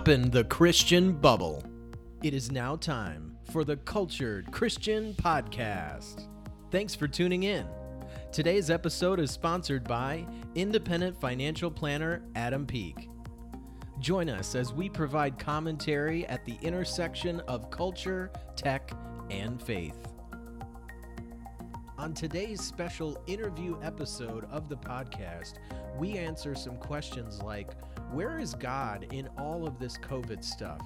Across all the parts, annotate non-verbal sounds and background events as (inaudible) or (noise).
popping the Christian bubble. It is now time for the Cultured Christian Podcast. Thanks for tuning in. Today's episode is sponsored by independent financial planner Adam Peak. Join us as we provide commentary at the intersection of culture, tech, and faith. On today's special interview episode of the podcast, we answer some questions like Where is God in all of this COVID stuff?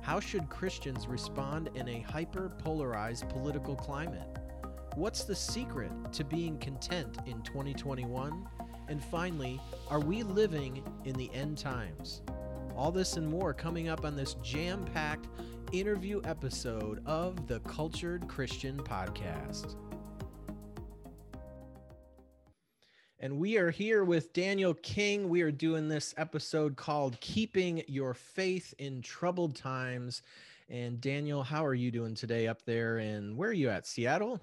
How should Christians respond in a hyper polarized political climate? What's the secret to being content in 2021? And finally, are we living in the end times? All this and more coming up on this jam packed interview episode of the Cultured Christian Podcast. And we are here with Daniel King. We are doing this episode called Keeping Your Faith in Troubled Times. And Daniel, how are you doing today up there? And where are you at? Seattle?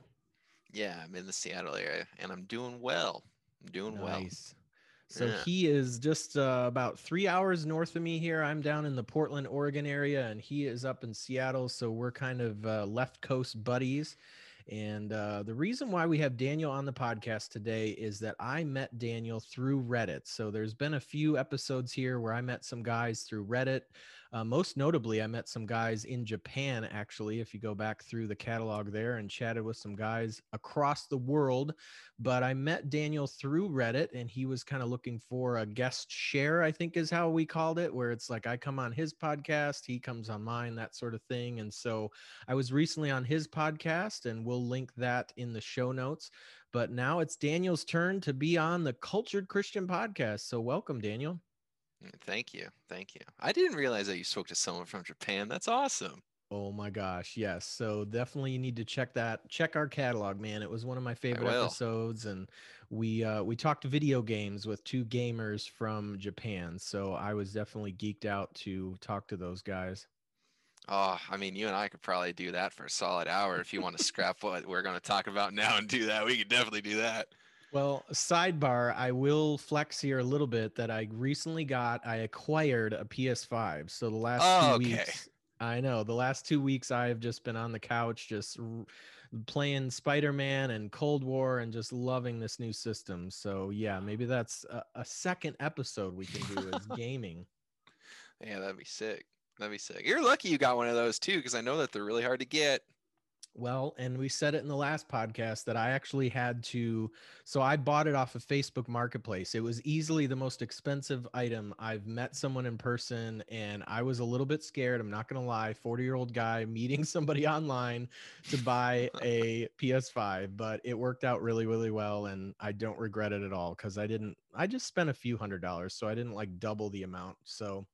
Yeah, I'm in the Seattle area and I'm doing well. I'm doing nice. well. So yeah. he is just uh, about three hours north of me here. I'm down in the Portland, Oregon area, and he is up in Seattle. So we're kind of uh, left coast buddies. And uh, the reason why we have Daniel on the podcast today is that I met Daniel through Reddit. So there's been a few episodes here where I met some guys through Reddit. Uh, most notably, I met some guys in Japan, actually, if you go back through the catalog there and chatted with some guys across the world. But I met Daniel through Reddit and he was kind of looking for a guest share, I think is how we called it, where it's like I come on his podcast, he comes on mine, that sort of thing. And so I was recently on his podcast and we'll link that in the show notes. But now it's Daniel's turn to be on the Cultured Christian podcast. So welcome, Daniel. Thank you. Thank you. I didn't realize that you spoke to someone from Japan. That's awesome. Oh my gosh. Yes. So definitely you need to check that. Check our catalog, man. It was one of my favorite episodes and we uh we talked video games with two gamers from Japan. So I was definitely geeked out to talk to those guys. Oh, I mean, you and I could probably do that for a solid hour if you want to scrap what we're going to talk about now and do that. We could definitely do that. Well, sidebar, I will flex here a little bit that I recently got, I acquired a PS5. So the last oh, two okay. weeks, I know the last two weeks I've just been on the couch, just r- playing Spider Man and Cold War and just loving this new system. So yeah, maybe that's a, a second episode we can do is (laughs) gaming. Yeah, that'd be sick. That'd be sick. You're lucky you got one of those too, because I know that they're really hard to get. Well, and we said it in the last podcast that I actually had to. So I bought it off of Facebook Marketplace. It was easily the most expensive item. I've met someone in person and I was a little bit scared. I'm not going to lie. 40 year old guy (laughs) meeting somebody online to buy a PS5, but it worked out really, really well. And I don't regret it at all because I didn't, I just spent a few hundred dollars. So I didn't like double the amount. So.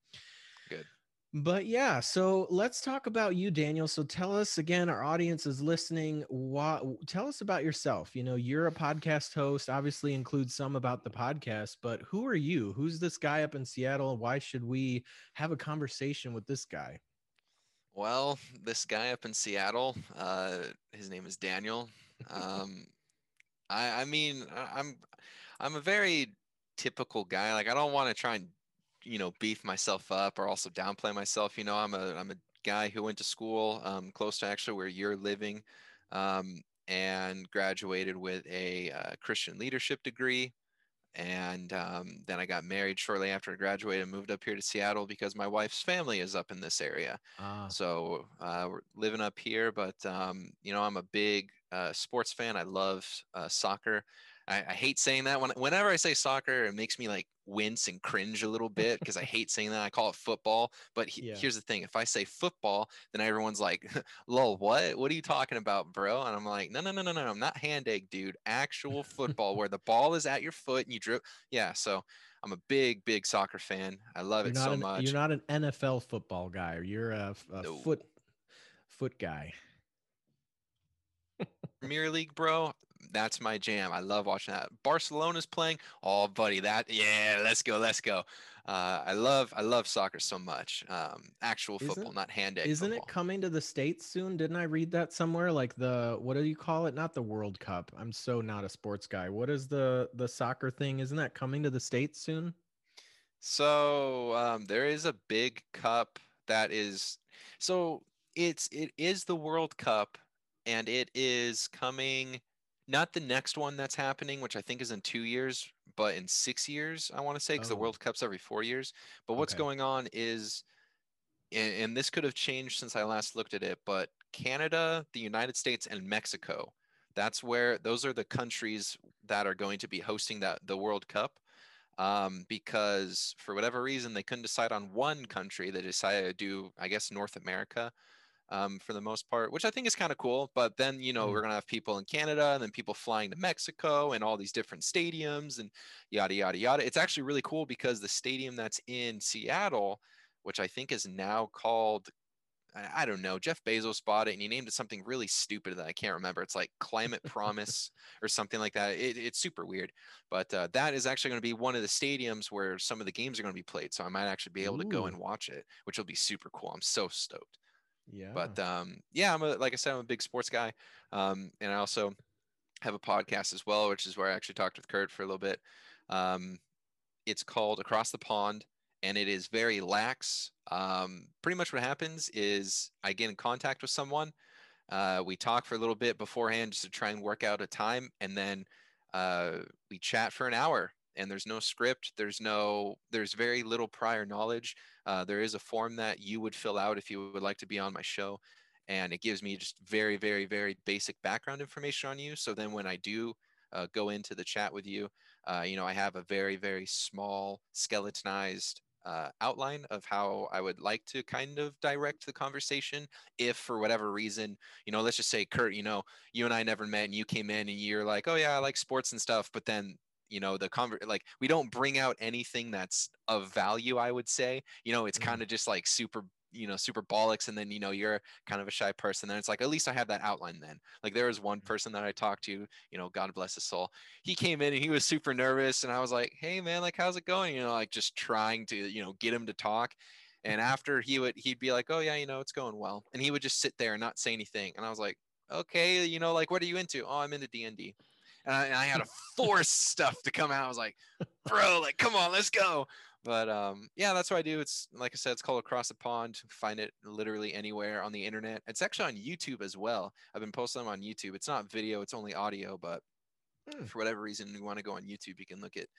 But yeah, so let's talk about you, Daniel. So tell us again, our audience is listening. What, tell us about yourself. You know, you're a podcast host, obviously includes some about the podcast, but who are you? Who's this guy up in Seattle? Why should we have a conversation with this guy? Well, this guy up in Seattle, uh, his name is Daniel. Um, I, I mean, I'm, I'm a very typical guy. Like, I don't want to try and you know beef myself up or also downplay myself you know i'm a i'm a guy who went to school um, close to actually where you're living um, and graduated with a uh, christian leadership degree. And um, then i got married shortly after i graduated and moved up here to seattle because my wife's family is up in this area. Ah. so uh, we're living up here but um, you know i'm a big uh, sports fan. I love uh, soccer I, I, hate saying that when whenever I say soccer, it makes me like wince and cringe a little bit (laughs) because I hate saying that. I call it football, but he, yeah. here's the thing: if I say football, then everyone's like, (laughs) "Lol, what? What are you talking about, bro?" And I'm like, "No, no, no, no, no, I'm not hand egg, dude. Actual football where the ball is at your foot and you drip." Yeah, so. I'm a big, big soccer fan. I love you're it so an, much. You're not an NFL football guy. You're a, a no. foot foot guy. Premier League, bro that's my jam. I love watching that. Barcelona's playing. Oh, buddy, that yeah, let's go, let's go. Uh, I love I love soccer so much. Um, actual football, isn't, not hand Isn't football. it coming to the states soon? Didn't I read that somewhere? Like the what do you call it? Not the World Cup. I'm so not a sports guy. What is the the soccer thing? Isn't that coming to the states soon? So um, there is a big cup that is so it's it is the World Cup and it is coming not the next one that's happening which I think is in 2 years but in 6 years I want to say the Oh, World Cup's every 4 years but what's okay. going on is and, and this could have changed since I last looked at it but Canada, the United States and Mexico that's where those are the countries that are going to be hosting that the World Cup um, because for whatever reason they couldn't decide on one country. They decided to do, I guess, North America um, for the most part, which I think is kind of cool. But then, you know, Mm, we're gonna have people in Canada and then people flying to Mexico and all these different stadiums and yada yada yada. It's actually really cool because the stadium that's in Seattle, which I think is now called I, don't know. Jeff Bezos bought it and he named it something really stupid that I can't remember. It's like Climate (laughs) Promise or something like that. It, it's super weird. But uh, that is actually going to be one of the stadiums where some of the games are going to be played. So I might actually be able to go and watch it, which will be super cool. I'm so stoked. Yeah. But um, yeah, I'm a, like I said, I'm a big sports guy. Um, and I also have a podcast as well, which is where I actually talked with Kurt for a little bit. Um, it's called Across the Pond, and it is very lax. Um, pretty much what happens is I get in contact with someone. Uh, we talk for a little bit beforehand just to try and work out a time, and then uh, we chat for an hour. And there's no script. There's no. There's very little prior knowledge. Uh, there is a form that you would fill out if you would like to be on my show, and it gives me just very, very, very basic background information on you. So then when I do uh, go into the chat with you, uh, you know, I have a very, very small skeletonized uh, outline of how I would like to kind of direct the conversation. If for whatever reason, you know, let's just say, Kurt, you know, you and I never met and you came in and you're like, oh, yeah, I like sports and stuff. But then, you know, the convert, like, we don't bring out anything that's of value, I would say. You know, it's Mm, kind of just like super you know super bollocks and then you know you're kind of a shy person then it's like at least i have that outline then. Like there was one person that i talked to you know god bless his soul he came in and he was super nervous and i was like hey man like how's it going? You know like just trying to you know get him to talk and after he would he'd be like oh yeah you know it's going well and he would just sit there and not say anything and i was like okay you know like what are you into? Oh i'm into d&d and I, and I had to force stuff to come out i was like bro like come on let's go but um, yeah, that's what I do. It's like I said, it's called Across the Pond. Find it literally anywhere on the internet. It's actually on YouTube as well. I've been posting them on YouTube. It's not video; it's only audio. But mm, for whatever reason, you want to go on YouTube, you can look it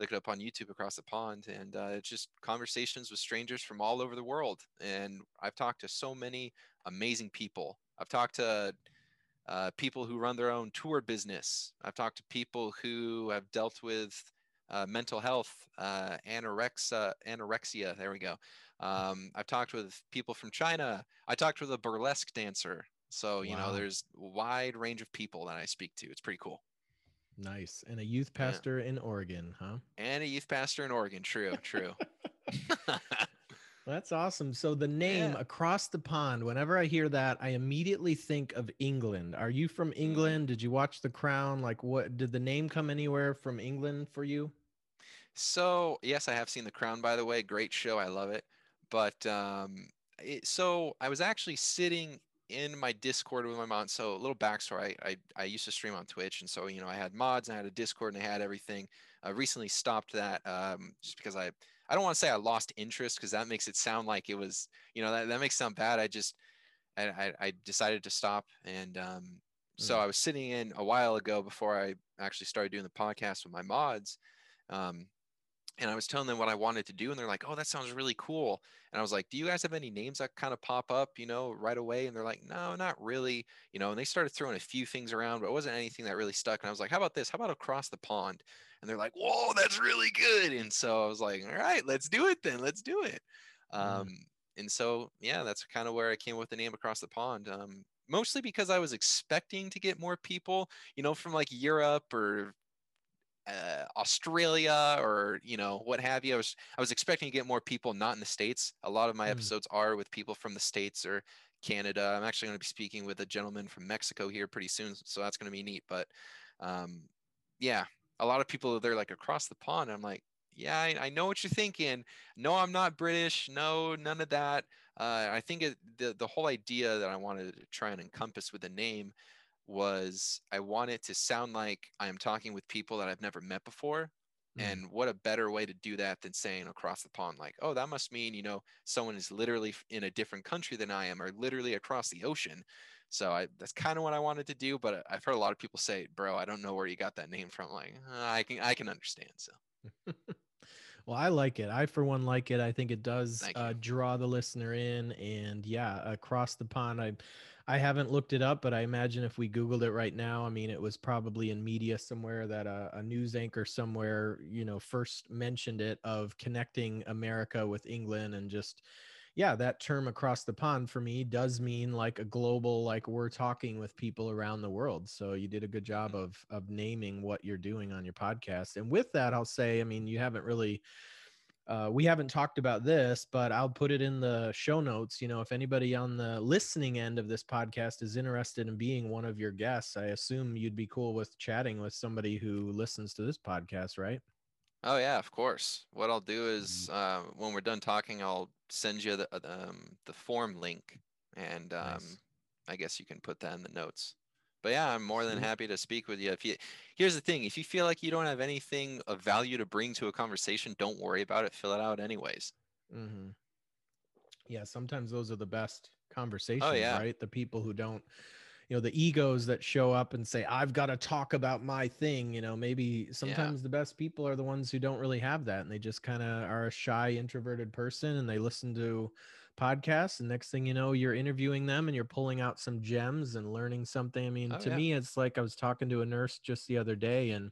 look it up on YouTube across the pond, and uh, it's just conversations with strangers from all over the world. And I've talked to so many amazing people. I've talked to uh, people who run their own tour business. I've talked to people who have dealt with uh, mental health, uh, anorexia, anorexia. There we go. Um, I've talked with people from China. I talked with a burlesque dancer. So you know, there's a wide range of people that I speak to. It's pretty cool. Nice. And a youth Yeah, pastor in Oregon, huh? and a youth pastor in Oregon. True, true. (laughs) (laughs) That's awesome. So the name yeah. Across the Pond, whenever I hear that, I immediately think of England. Are you from Mm. England? Did you watch The Crown? Like what did the name come anywhere from England for you? So yes, I have seen The Crown. By the way, great show. I love it. But um, it, so I was actually sitting in my Discord with my mom. So a little backstory: I, I I used to stream on Twitch, and so you know I had mods, and I had a Discord, and I had everything. I recently stopped that um, just because I I don't want to say I lost interest because that makes it sound like it was you know that that makes sound bad. I just I I, decided to stop, and um, so Mm, I was sitting in a while ago before I actually started doing the podcast with my mods. Um, and I was telling them what I wanted to do, and they're like, "Oh, that sounds really cool." And I was like, "Do you guys have any names that kind of pop up, you know, right away?" And they're like, "No, not really," you know. And they started throwing a few things around, but it wasn't anything that really stuck. And I was like, "How about this? How about across the pond?" And they're like, "Whoa, that's really good!" And so I was like, "All right, let's do it then. Let's do it." mm, Um, and so yeah, that's kind of where I came with the name across the pond. Um, mostly because I was expecting to get more people, you know, from like Europe or uh, Australia or you know what have you. I was I was expecting to get more people not in the states. A lot of my mm. episodes are with people from the states or Canada. I'm actually going to be speaking with a gentleman from Mexico here pretty soon, so that's going to be neat. But um, yeah, a lot of people they're like across the pond. I'm like, yeah, I, I know what you're thinking. No, I'm not British. No, none of that. Uh, I think it, the the whole idea that I wanted to try and encompass with the name was I want it to sound like I am talking with people that I've never met before. Mm. And what a better way to do that than saying across the pond, like, oh, that must mean, you know, someone is literally in a different country than I am or literally across the ocean. So I, that's kind of what I wanted to do. But I've heard a lot of people say, bro, I don't know where you got that name from. Like, uh, I can, I can understand. So. (laughs) well, I like it. I, for one, like it. I think it does uh, draw the listener in. And yeah, across the pond, I, I haven't looked it up, but I imagine if we Googled it right now, I mean, it was probably in media somewhere that a, a, news anchor somewhere, you know, first mentioned it of connecting America with England and just, yeah, that term across the pond for me does mean like a global, like we're talking with people around the world. So you did a good job of of naming what you're doing on your podcast. And with that, I'll say, I mean, you haven't really uh, we haven't talked about this, but I'll put it in the show notes. You know, if anybody on the listening end of this podcast is interested in being one of your guests, I assume you'd be cool with chatting with somebody who listens to this podcast, right? Oh yeah, of course. What I'll do is mm-hmm. uh, when we're done talking, I'll send you the um, the form link, and um, nice. I guess you can put that in the notes but yeah, I'm more than happy to speak with you. If you here's the thing, if you feel like you don't have anything of value to bring to a conversation, don't worry about it. Fill it out anyways. Mm-hmm. Yeah, sometimes those are the best oh, conversations, oh, yeah. right? The people who don't, you know, the egos that show up and say, "I've got to talk about my thing." You know, maybe sometimes yeah. the best people are the ones who don't really have that, and they just kind of are a shy, introverted person, and they listen to podcasts and next thing you know you're interviewing them and you're pulling out some gems and learning something i mean oh, to yeah. me it's like i was talking to a nurse just the other day and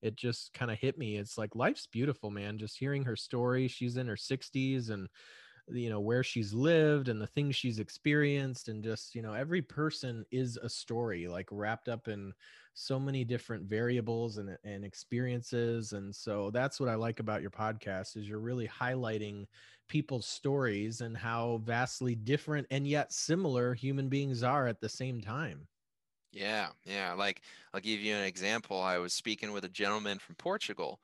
it just kind of hit me it's like life's beautiful man just hearing her story she's in her 60s and you know where she's lived and the things she's experienced and just you know every person is a story like wrapped up in so many different variables and, and experiences and so that's what i like about your podcast is you're really highlighting people's stories and how vastly different and yet similar human beings are at the same time. Yeah yeah like i'll give you an example. I was speaking with a gentleman from portugal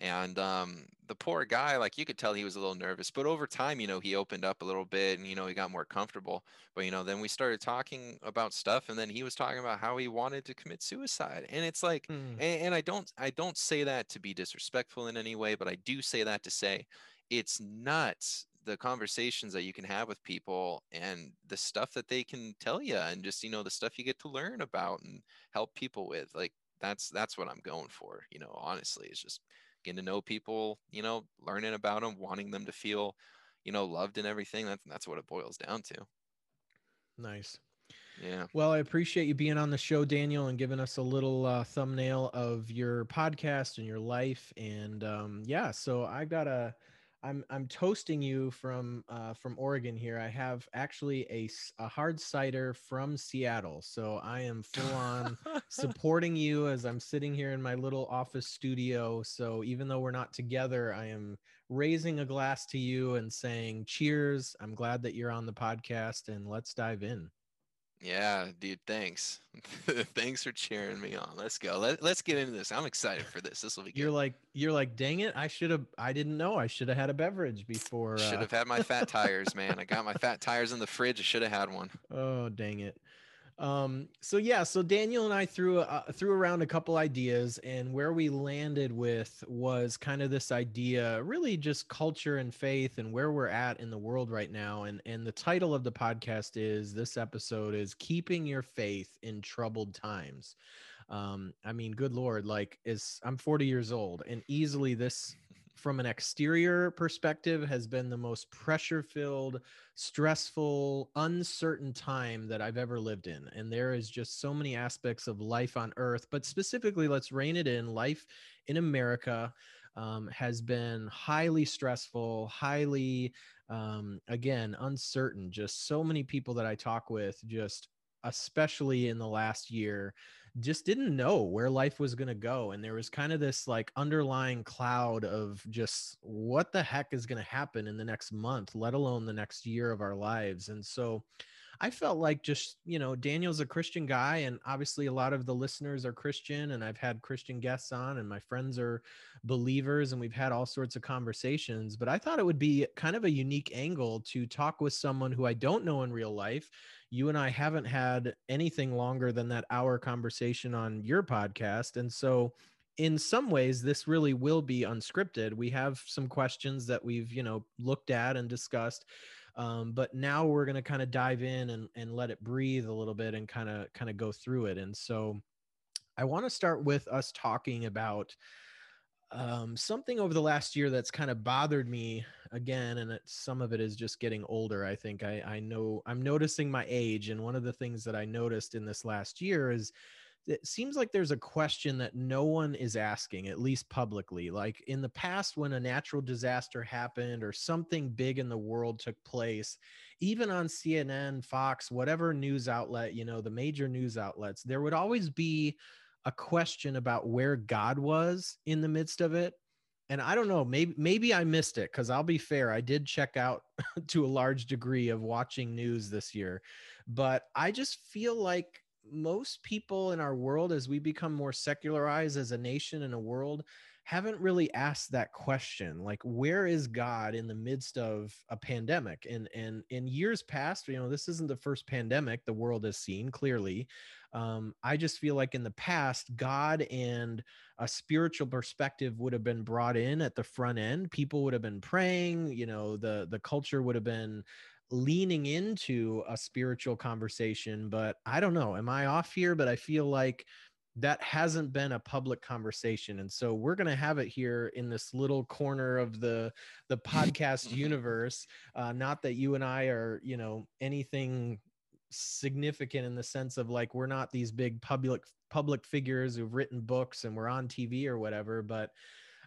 and um, the poor guy, like you could tell he was a little nervous, but over time, you know, he opened up a little bit and, you know, he got more comfortable. But, you know, then we started talking about stuff and then he was talking about how he wanted to commit suicide. And it's like, mm. and, and I don't, I don't say that to be disrespectful in any way, but I do say that to say it's nuts the conversations that you can have with people and the stuff that they can tell you and just you know the stuff you get to learn about and help people with like that's that's what i'm going for you know honestly it's just getting to know people, you know, learning about them, wanting them to feel, you know, loved and everything. That's that's what it boils down to. Nice. Yeah. Well, I appreciate you being on the show, Daniel, and giving us a little uh, thumbnail of your podcast and your life. And um, yeah, so I got a I'm I'm toasting you from uh, from Oregon here. I have actually a, a hard cider from Seattle, so I am full on (laughs) supporting you as I'm sitting here in my little office studio. So even though we're not together, I am raising a glass to you and saying cheers. I'm glad that you're on the podcast, and let's dive in. Yeah, dude, thanks. (laughs) thanks for cheering me on. Let's go. Let, let's get into this. I'm excited for this. This will be good. You're like you're like, "Dang it, I should have I didn't know. I should have had a beverage before." Uh... Should have had my fat tires, man. I got my fat tires in the fridge. I should have had one. (laughs) Oh, dang it. Um, so yeah, so Daniel and I threw uh, threw around a couple ideas, and where we landed with was kind of this idea, really just culture and faith, and where we're at in the world right now. And and the title of the podcast is this episode is keeping your faith in troubled times. Um, I mean, good lord, like is I'm 40 years old, and easily this from an exterior perspective has been the most pressure filled stressful uncertain time that i've ever lived in. And there is just so many aspects of life on earth but specifically let's rein it in life in america um, has been highly stressful highly um, again uncertain. Just so many people that i talk with just especially in the last year just didn't know where life was going to go and there was kind of this like underlying cloud of just what the heck is going to happen in the next month let alone the next year of our lives? And so I felt like just, you know, Daniel's a Christian guy, and obviously a lot of the listeners are Christian, and I've had Christian guests on, and my friends are believers, and we've had all sorts of conversations. But I thought it would be kind of a unique angle to talk with someone who I don't know in real life. You and I haven't had anything longer than that hour conversation on your podcast. And so, in some ways this really will be unscripted we have some questions that we've you know looked at and discussed um, but now we're going to kind of dive in and, and let it breathe a little bit and kind of kind of go through it. And so i want to start with us talking about um, something over the last year that's kind of bothered me again and it, some of it is just getting older i think. I, I know i'm noticing my age and one of the things that i noticed in this last year is it seems like there's a question that no one is asking, at least publicly. Like in the past, when a natural disaster happened or something big in the world took place, even on CNN, Fox, whatever news outlet, you know, the major news outlets, there would always be a question about where God was in the midst of it. And I don't know, maybe maybe I missed it because I'll be fair, I did check out (laughs) to a large degree of watching news this year, but I just feel like most people in our world, as we become more secularized as a nation and a world, haven't really asked that question like where is god in the midst of a pandemic? And and in years past you know this isn't the first pandemic the world has seen clearly. Um, i just feel like in the past god and a spiritual perspective would have been brought in at the front end. People would have been praying you know the the culture would have been leaning into a spiritual conversation but i don't know am i off here? But i feel like that hasn't been a public conversation and so we're going to have it here in this little corner of the the podcast universe uh, not that you and i are you know anything significant in the sense of like we're not these big public public figures who've written books and we're on tv or whatever but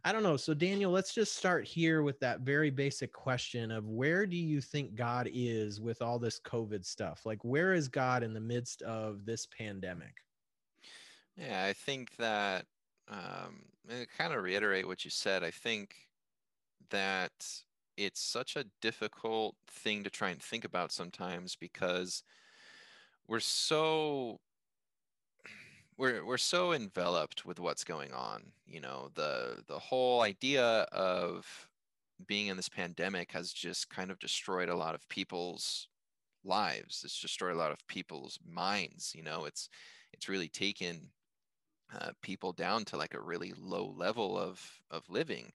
I don't know. So, Daniel, let's just start here with that very basic question of where do you think God is with all this COVID stuff? Like, where is God in the midst of this pandemic? Yeah, I think that um, kind of reiterate what you said. I think that it's such a difficult thing to try and think about sometimes because we're so we're we're so enveloped with what's going on. You know, the the whole idea of being in this pandemic has just kind of destroyed a lot of people's lives. It's destroyed a lot of people's minds. You know, it's it's really taken uh, people down to like a really low level of of living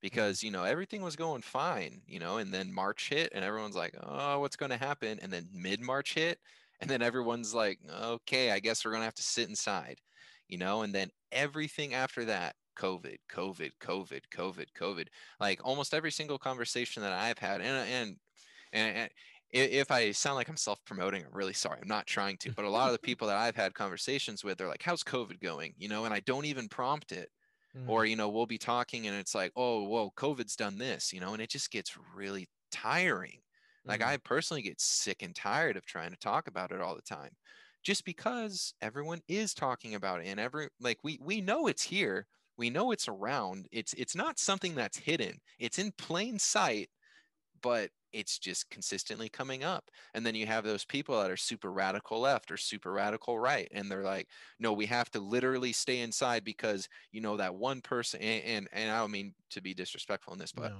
because you know everything was going fine you know and then march hit and everyone's like oh what's going to happen and then mid march hit and then everyone's like okay i guess we're going to have to sit inside you know and then everything after that covid covid covid covid covid like almost every single conversation that i've had and and and, and if I sound like I'm self promoting, I'm really sorry. I'm not trying to, but a lot of the people that I've had conversations with, they're like, How's COVID going? You know, and I don't even prompt it. Mm. Or, you know, we'll be talking and it's like, Oh, whoa, COVID's done this, you know, and it just gets really tiring. Like mm-hmm. I personally get sick and tired of trying to talk about it all the time. Just because everyone is talking about it and every like we we know it's here. We know it's around. It's it's not something that's hidden. It's in plain sight, but it's just consistently coming up. And then you have those people that are super radical left or super radical right. And they're like, no, we have to literally stay inside because, you know, that one person, and, and, and I don't mean to be disrespectful in this, but no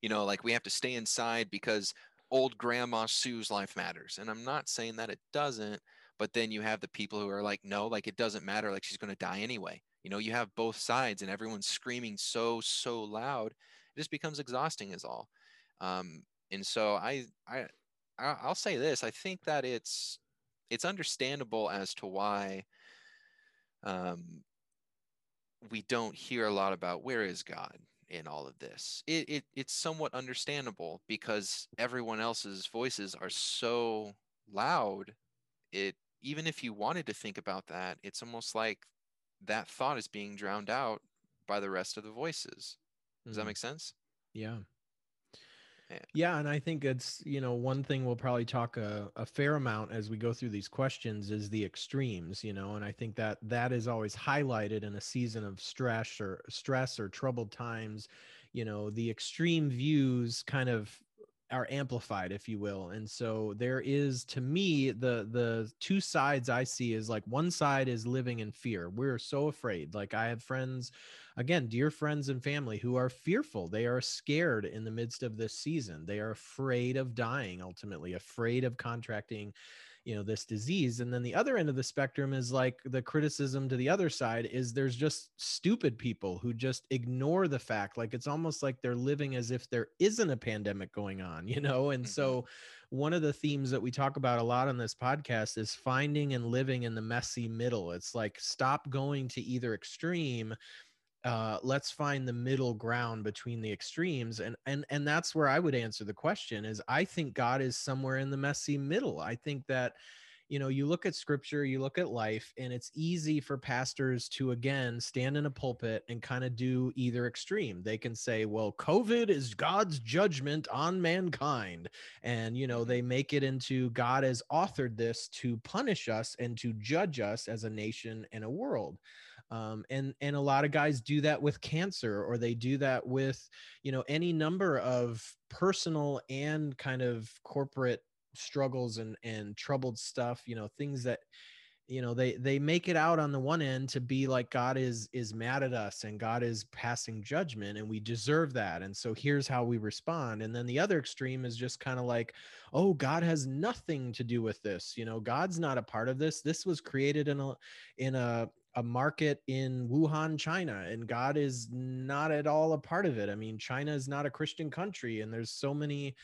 you know, like we have to stay inside because old grandma Sue's life matters. And I'm not saying that it doesn't, but then you have the people who are like, no, like it doesn't matter, like she's going to die anyway. You know, you have both sides and everyone's screaming so, so loud. It just becomes exhausting, is all. Um, and so I, I, I'll say this: I think that it's it's understandable as to why um, we don't hear a lot about where is God in all of this. It, it it's somewhat understandable because everyone else's voices are so loud. It even if you wanted to think about that, it's almost like that thought is being drowned out by the rest of the voices. Does mm. that make sense? Yeah. Yeah. Yeah, and I think it's you know one thing we'll probably talk a, a fair amount as we go through these questions is the extremes, you know, and I think that that is always highlighted in a season of stress or stress or troubled times. You know, the extreme views kind of are amplified if you will and so there is to me the the two sides i see is like one side is living in fear we're so afraid like i have friends again dear friends and family who are fearful they are scared in the midst of this season. They are afraid of dying ultimately afraid of contracting you know this disease. And then the other end of the spectrum is like the criticism to the other side is there's just stupid people who just ignore the fact like it's almost like they're living as if there isn't a pandemic going on (laughs) you know? And mm-hmm. so one of the themes that we talk about a lot on this podcast is finding and living in the messy middle. It's like stop going to either extreme uh, let's find the middle ground between the extremes and and and that's where i would answer the question is i think god is somewhere in the messy middle. I think that you know you look at scripture you look at life and it's easy for pastors to again stand in a pulpit and kind of do either extreme. They can say well covid is god's judgment on mankind and you know they mm-hmm. make it into god has authored this to punish us and to judge us as a nation and a world um, and and a lot of guys do that with cancer or they do that with you know any number of personal and kind of corporate struggles and and troubled stuff you know things that you know they they make it out on the one end to be like god is is mad at us and god is passing judgment and we deserve that and so here's how we respond. And then the other extreme is just kind of like oh god has nothing to do with this you know god's not a part of this. This was created in a in a a market in Wuhan, China, and God is not at all a part of it. I mean, China is not a Christian country, and there's so many,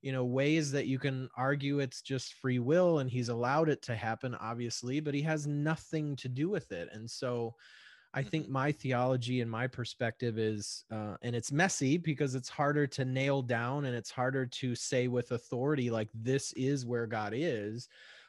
you know, ways that you can argue it's just free will, and He's allowed it to happen, obviously, but He has nothing to do with it. And so, I think mm-hmm. my theology and my perspective is, uh, and it's messy because it's harder to nail down and it's harder to say with authority, like, this is where God is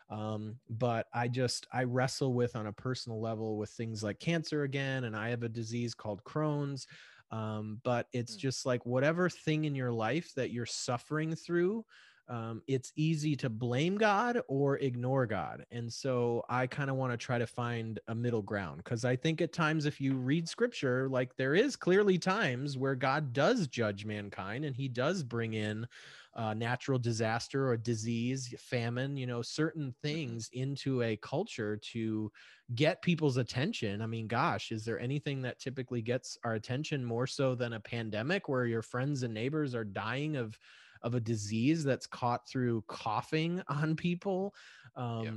um, but i just i wrestle with on a personal level with things like cancer again and i have a disease called crohn's um, but it's mm. just like whatever thing in your life that you're suffering through um, it's easy to blame God or ignore God. And so I kind of want to try to find a middle ground because I think at times, if you read scripture, like there is clearly times where God does judge mankind and he does bring in uh, natural disaster or disease, famine, you know, certain mm-hmm. things into a culture to get people's attention. I mean, gosh, is there anything that typically gets our attention more so than a pandemic where your friends and neighbors are dying of of a disease that's caught through coughing (laughs) on people? Um, yeah.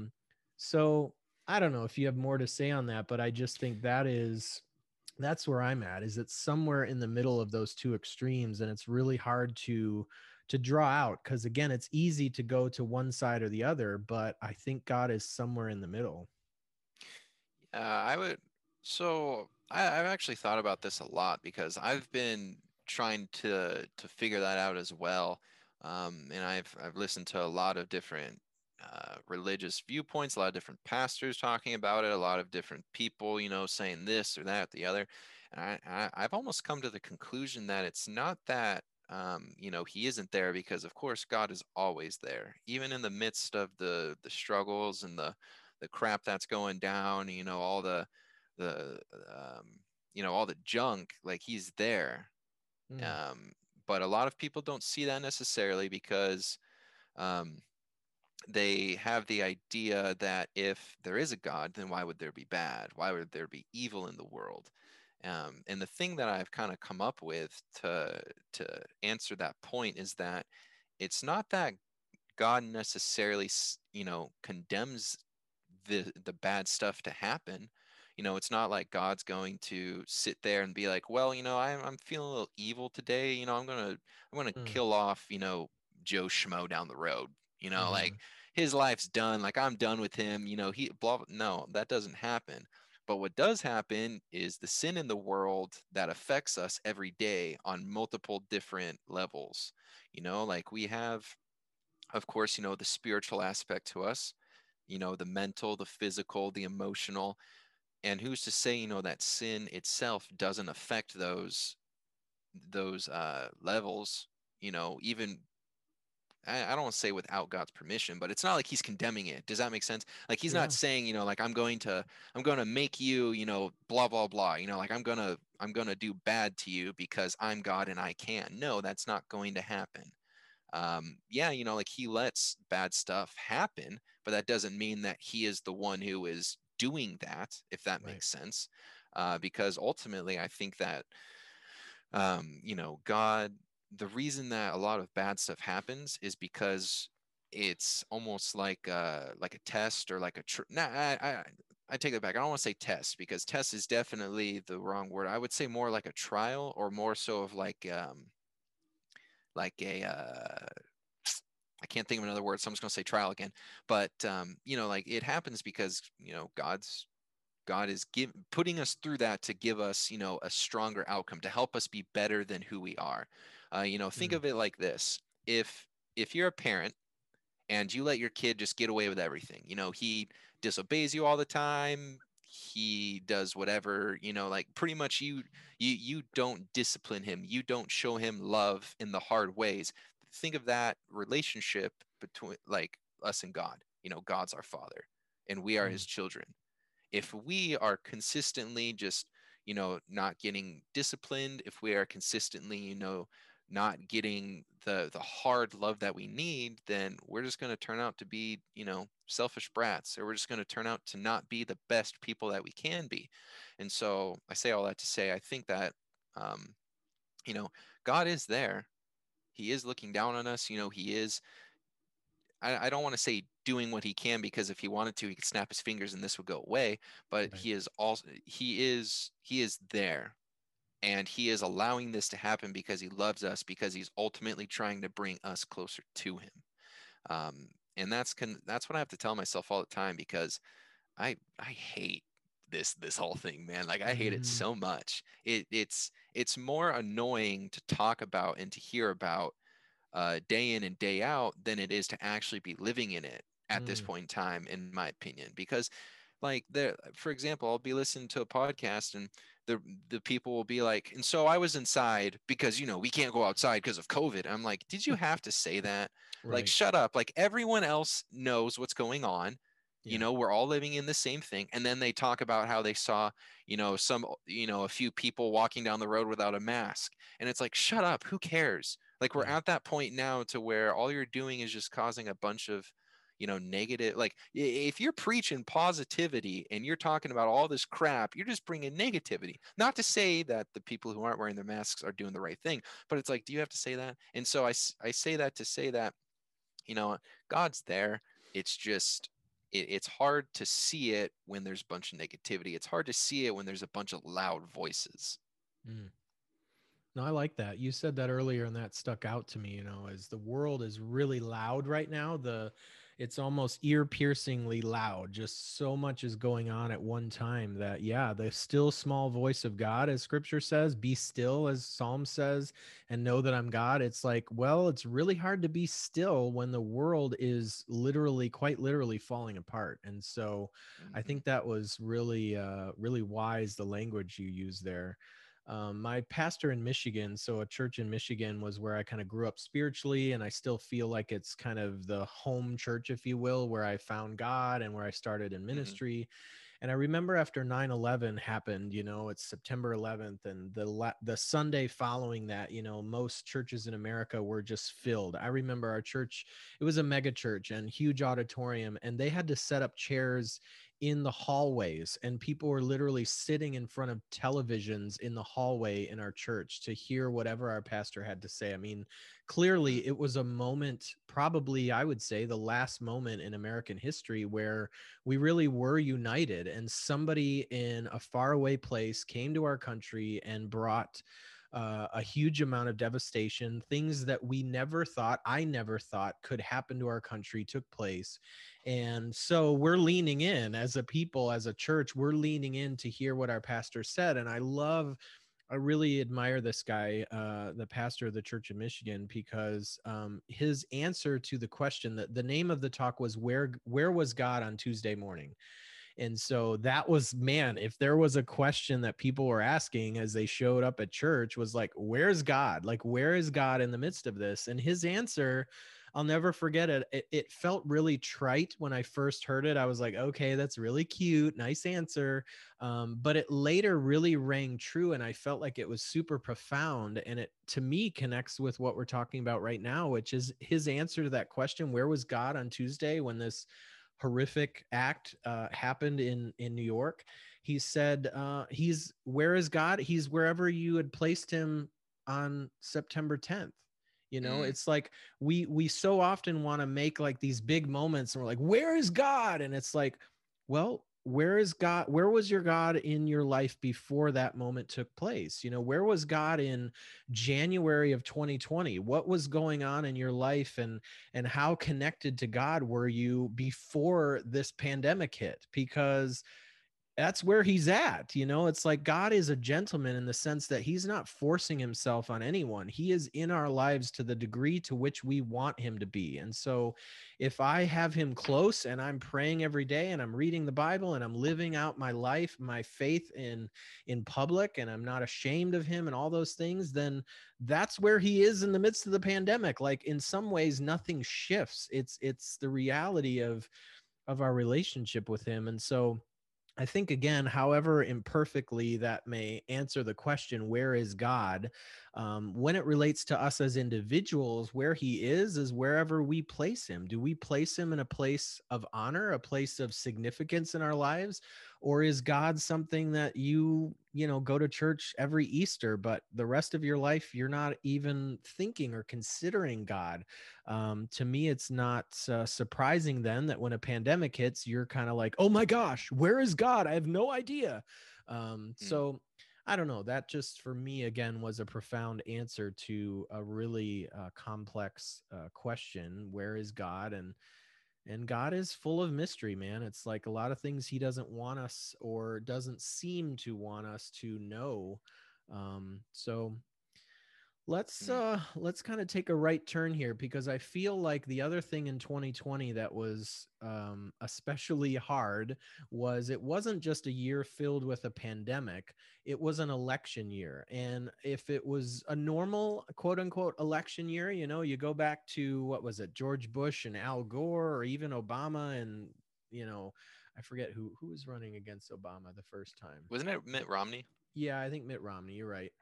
So I don't know if you have more to say on that, but I just think that is that's where I'm at. Is it's somewhere in the middle of those two extremes, and it's really hard to to draw out because again it's easy to go to one side or the other but i think god is somewhere in the middle. Uh, i would so I, i've actually thought about this a lot because i've been trying to to figure that out as well um, and i've i've listened to a lot of different uh, religious viewpoints a lot of different pastors talking about it a lot of different people you know saying this or that or the other and I, I i've almost come to the conclusion that it's not that um, you know he isn't there because of course god is always there. Even in the midst of the the struggles and the the crap that's going down you know all the the um, you know all the junk like he's there. Mm. um, but a lot of people don't see that necessarily because um, they have the idea that if there is a god then why would there be bad? Why would there be evil in the world um, and the thing that I've kind of come up with to to answer that point is that it's not that God necessarily, you know, condemns the the bad stuff to happen. You know, it's not like God's going to sit there and be like, well, you know, I'm I'm feeling a little evil today. You know, I'm gonna I'm gonna mm. kill off, you know, Joe Schmo down the road. You know, mm. like his life's done. Like I'm done with him. You know, he blah. No, that doesn't happen. But what does happen is the sin in the world that affects us every day on multiple different levels. You know, like we have, of course, you know, the spiritual aspect to us, you know, the mental, the physical, the emotional. And who's to say, you know, that sin itself doesn't affect those those uh, levels, you know, even I, don't want to say without God's permission, but it's not like he's condemning it. Does that make sense? Like he's yeah. not saying, you know, like I'm going to I'm going to make you, you know, blah blah blah, you know, like I'm going to I'm going to do bad to you because I'm God and I can. No, that's not going to happen. Um, yeah, you know, like he lets bad stuff happen, but that doesn't mean that he is the one who is doing that, if that right. makes sense. Uh, because ultimately, I think that, um, you know, God the reason that a lot of bad stuff happens is because it's almost like uh like a test or like a tr- nah, I, I I take it back. I don't want to say test because test is definitely the wrong word. I would say more like a trial or more so of like um like a uh I can't think of another word, so I'm just gonna say trial again. But um, you know, like it happens because you know God's God is give, putting us through that to give us, you know, a stronger outcome to help us be better than who we are. Uh, you know, think mm-hmm. of it like this: if if you're a parent and you let your kid just get away with everything, you know, he disobeys you all the time, he does whatever, you know, like pretty much you you you don't discipline him, you don't show him love in the hard ways. Think of that relationship between like us and God. You know, God's our father and we are his children if we are consistently just you know not getting disciplined if we are consistently you know not getting the the hard love that we need then we're just going to turn out to be you know selfish brats or we're just going to turn out to not be the best people that we can be. And so i say all that to say i think that um you know god is there. He is looking down on us you know he is I, I don't want to say doing what he can because if he wanted to, he could snap his fingers and this would go away. But right. he is also he is he is there, and he is allowing this to happen because he loves us because he's ultimately trying to bring us closer to him. Um, and that's con- that's what I have to tell myself all the time because I I hate this this whole thing man like i hate it mm. so much it it's it's more annoying to talk about and to hear about uh, day in and day out than it is to actually be living in it at mm. this point in time, in my opinion. Because, like, there, for example, I'll be listening to a podcast and the the people will be like, and so I was inside because you know we can't go outside because of COVID. I'm like, did you have to say that? Right. Like, shut up! Like everyone else knows what's going on. Yeah. You know, we're all living in the same thing. And then they talk about how they saw, you know, some, you know, a few people walking down the road without a mask. And it's like, shut up. Who cares? Like we're at that point now to where all you're doing is just causing a bunch of you know negative like if you're preaching positivity and you're talking about all this crap you're just bringing negativity. Not to say that the people who aren't wearing their masks are doing the right thing but it's like do you have to say that? And so i, I say that to say that you know god's there. It's just it, it's hard to see it when there's a bunch of negativity. It's hard to see it when there's a bunch of loud voices. Mm. No, I like that. You said that earlier and that stuck out to me, you know, as the world is really loud right now, the it's almost ear piercingly loud. Just so much is going on at one time that yeah, the still small voice of God as scripture says, be still as Psalm says and know that I'm God. It's like, well, it's really hard to be still when the world is literally quite literally falling apart. And so mm-hmm. I think that was really uh really wise the language you use there. Um, my pastor in Michigan, so a church in Michigan was where I kind of grew up spiritually, and I still feel like it's kind of the home church, if you will, where I found God and where I started in mm-hmm. ministry. Mm-hmm. And I remember after 9/11 happened, you know, it's September 11th and the la- the Sunday following that, you know, most churches in America were just filled. I remember our church, it was a mega church and huge auditorium and they had to set up chairs in the hallways and people were literally sitting in front of televisions in the hallway in our church to hear whatever our pastor had to say. I mean, clearly it was a moment, probably I would say the last moment in American history where we really were united and somebody in a faraway place came to our country and brought uh, a huge amount of devastation. Things that we never thought, I never thought could happen to our country took place. And so we're leaning in as a people, as a church, we're leaning in to hear what our pastor said. And I love, I really admire this guy, uh, the pastor of the Church of Michigan, because um, his answer to the question that the name of the talk was "Where Where was God on Tuesday morning?" And so that was, man, if there was a question that people were asking as they showed up at church, was like, where's God? Like, where is God in the midst of this? And his answer, I'll never forget it. it. It felt really trite when I first heard it. I was like, okay, that's really cute. Nice answer. Um, but it later really rang true. And I felt like it was super profound. And it, to me, connects with what we're talking about right now, which is his answer to that question where was God on Tuesday when this horrific act uh, happened in in New York. He said uh, he's where is God? He's wherever you had placed him on September 10th. you know Mm. it's like we we so often want to make like these big moments and we're like where is god and it's like well where is god where was your god in your life before that moment took place? You know where was god in january of 2020 what was going on in your life and and how connected to god were you before this pandemic hit? Because that's where he's at you know? It's like god is a gentleman in the sense that he's not forcing himself on anyone. He is in our lives to the degree to which we want him to be. And so if i have him close and i'm praying every day and i'm reading the bible and i'm living out my life my faith in in public and i'm not ashamed of him and all those things then that's where he is in the midst of the pandemic. Like in some ways nothing shifts. It's it's the reality of of our relationship with him. And so I think again, however imperfectly that may answer the question, where is God? Um, when it relates to us as individuals, where He is is wherever we place Him. Do we place Him in a place of honor, a place of significance in our lives, or is God something that you you know go to church every Easter, but the rest of your life you're not even thinking or considering God? Um, to me, it's not uh, surprising then that when a pandemic hits, you're kind of like, oh my gosh, where is God? I have no idea. Um, Mm. so I don't know. That just for me, again, was a profound answer to a really uh, complex uh, question where is God? And and God is full of mystery, man. It's like a lot of things he doesn't want us or doesn't seem to want us to know. Um, so let's Mm. uh let's kind of take a right turn here because i feel like the other thing in 2020 that was um especially hard was it wasn't just a year filled with a pandemic it was an election year and if it was a normal quote unquote election year you know you go back to what was it george bush and al gore or even obama and you know i forget who who was running against obama the first time Wasn't it Mitt Romney? yeah, I think Mitt Romney. You're right.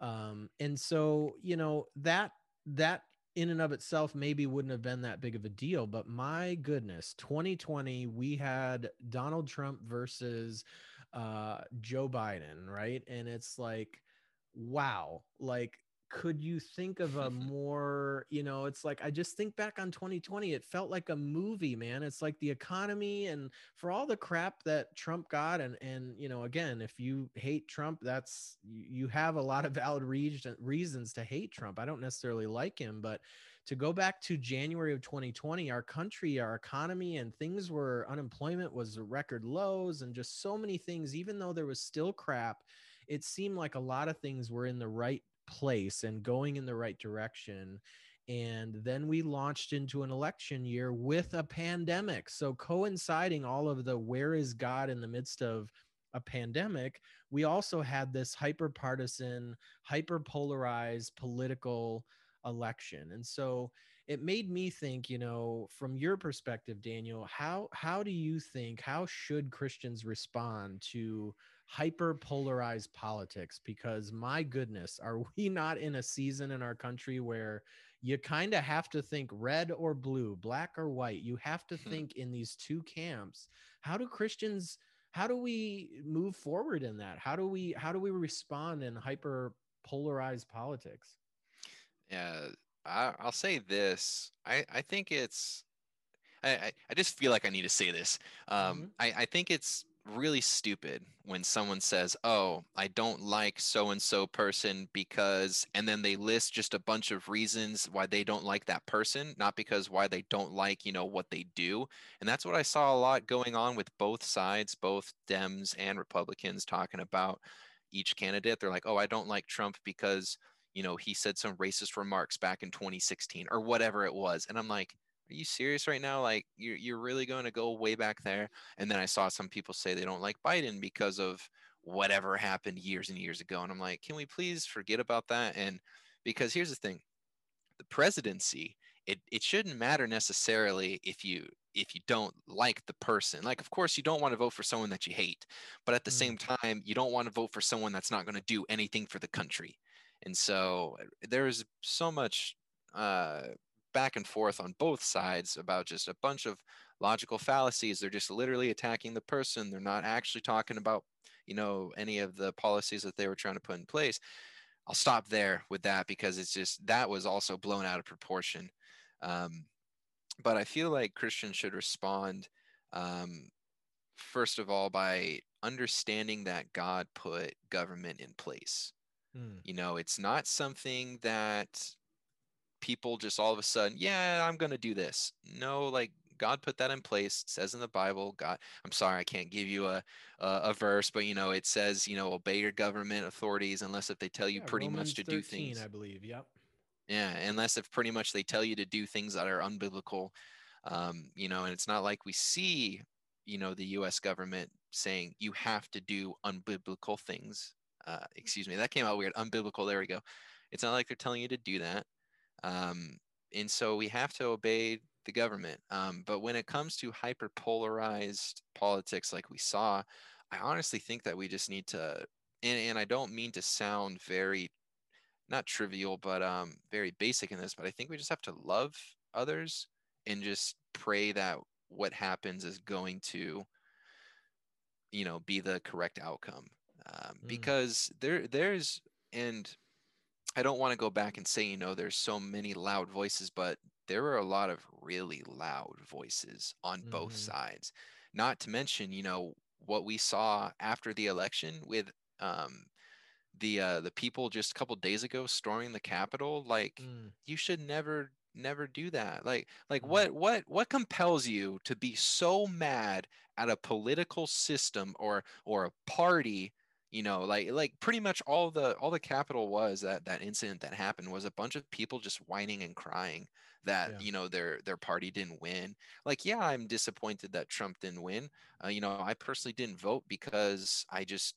Um, and so you know that that in and of itself maybe wouldn't have been that big of a deal, but my goodness, 2020 we had Donald Trump versus uh, Joe Biden, right? And it's like, wow, like could you think of a (laughs) more you know it's like i just think back on 2020 it felt like a movie man. It's like the economy and for all the crap that trump got and and you know again if you hate trump that's you have a lot of valid reason, reasons to hate trump. I don't necessarily like him but to go back to january of 2020 our country our economy and things were unemployment was record lows and just so many things even though there was still crap it seemed like a lot of things were in the right place and going in the right direction. And then we launched into an election year with a pandemic. So, coinciding all of the where is God in the midst of a pandemic, we also had this hyper partisan, hyper polarized political election. And so, it made me think you know from your perspective daniel how how do you think how should christians respond to hyper polarized politics because my goodness are (laughs) we not in a season in our country where you kind of have to think red or blue black or white you have to Hmm. think in these two camps how do christians how do we move forward in that how do we how do we respond in hyper polarized politics Yeah, I, I'll say this. I, I think it's. I, I, just feel like I need to say this. Um, Mhm. I, I think it's really stupid when someone says, "Oh, I don't like so and so person because," and then they list just a bunch of reasons why they don't like that person, not because why they don't like you know what they do. And that's what I saw a lot going on with both sides, both Dems and Republicans, talking about each candidate. They're like, "Oh, I don't like Trump because." you know, he said some racist remarks back in 2016 or whatever it was. And I'm like, are you serious right now? Like, you're, you're really going to go way back there? And then I saw some people say they don't like Biden because of whatever happened years and years ago. And I'm like, can we please forget about that? And because here's the thing the presidency, it, it shouldn't matter necessarily if you if you don't like the person like of course you don't want to vote for someone that you hate but at the Mm. same time you don't want to vote for someone that's not going to do anything for the country and so there's so much uh, back and forth on both sides about just a bunch of logical fallacies. They're just literally attacking the person. They're not actually talking about, you know, any of the policies that they were trying to put in place. I'll stop there with that because it's just that was also blown out of proportion. Um, but I feel like Christians should respond um, first of all by understanding that God put government in place. Hmm. You know, it's not something that people just all of a sudden, yeah, I'm going to do this. No, like God put that in place. It says in the Bible, God, I'm sorry, I can't give you a, a, a verse, but you know, it says, you know, obey your government authorities unless if they tell you yeah, pretty Romans much to 13, do things. I believe. Yep. Yeah. Unless if pretty much they tell you to do things that are unbiblical. Um, you know, and it's not like we see, you know, the US government saying you have to do unbiblical things. Uh, excuse me, that came out weird. Unbiblical. There we go. It's not like they're telling you to do that. Um, and so we have to obey the government. Um, but when it comes to hyper polarized politics like we saw, I honestly think that we just need to, and, and I don't mean to sound very, not trivial, but um, very basic in this, but I think we just have to love others and just pray that what happens is going to, you know, be the correct outcome. Um, mm. Because there, there's, and I don't want to go back and say, you know, there's so many loud voices, but there were a lot of really loud voices on mm-hmm. both sides. Not to mention, you know, what we saw after the election with um, the uh, the people just a couple days ago storming the Capitol. Like, mm. you should never never do that. Like, like mm. what what what compels you to be so mad at a political system or or a party you know like like pretty much all the all the Capitol was that that incident that happened was a bunch of people just whining and crying that yeah. you know their their party didn't win. Like yeah i'm disappointed that trump didn't win. Uh, you know i personally didn't vote because i just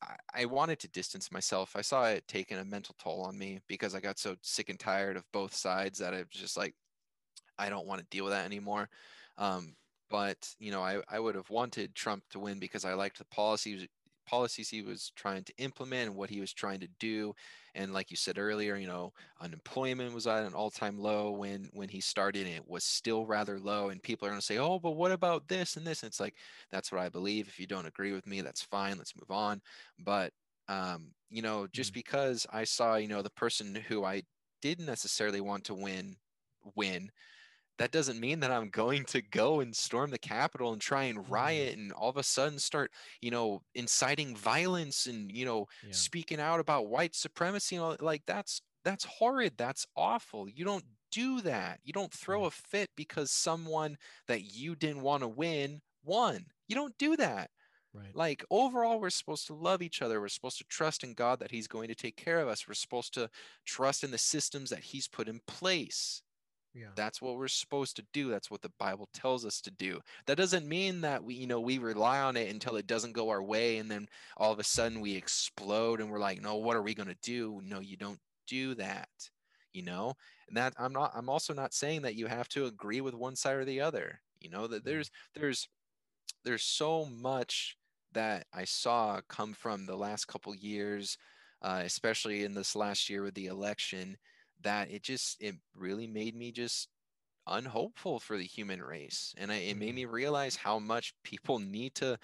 I, I wanted to distance myself. I saw it taking a mental toll on me because i got so sick and tired of both sides that i was just like i don't want to deal with that anymore. Um, but you know I, I would have wanted trump to win because i liked the policies policies he was trying to implement and what he was trying to do and like you said earlier you know unemployment was at an all-time low when when he started and it was still rather low and people are going to say oh but what about this and this? And it's like that's what i believe. If you don't agree with me that's fine. Let's move on. But um you know just mm-hmm. because i saw you know the person who i didn't necessarily want to win win that doesn't mean that I'm going to go and storm the Capitol and try and mm-hmm. riot and all of a sudden start, you know, inciting violence and, you know, yeah. speaking out about white supremacy and all like that's that's horrid. That's awful. You don't do that. You don't throw a fit because someone that you didn't want to win won. You don't do that. Right. Like overall, we're supposed to love each other. We're supposed to trust in God that He's going to take care of us. We're supposed to trust in the systems that He's put in place. Yeah. That's what we're supposed to do. That's what the Bible tells us to do. That doesn't mean that we, you know, we rely on it until it doesn't go our way and then all of a sudden we explode and we're like, "No, what are we going to do?" No, you don't do that. You know? And that I'm not I'm also not saying that you have to agree with one side or the other. You know, that there's there's there's so much that I saw come from the last couple years, uh, especially in this last year with the election that it just it really made me just unhopeful for the human race and I, it made mm-hmm. me realize how much people need to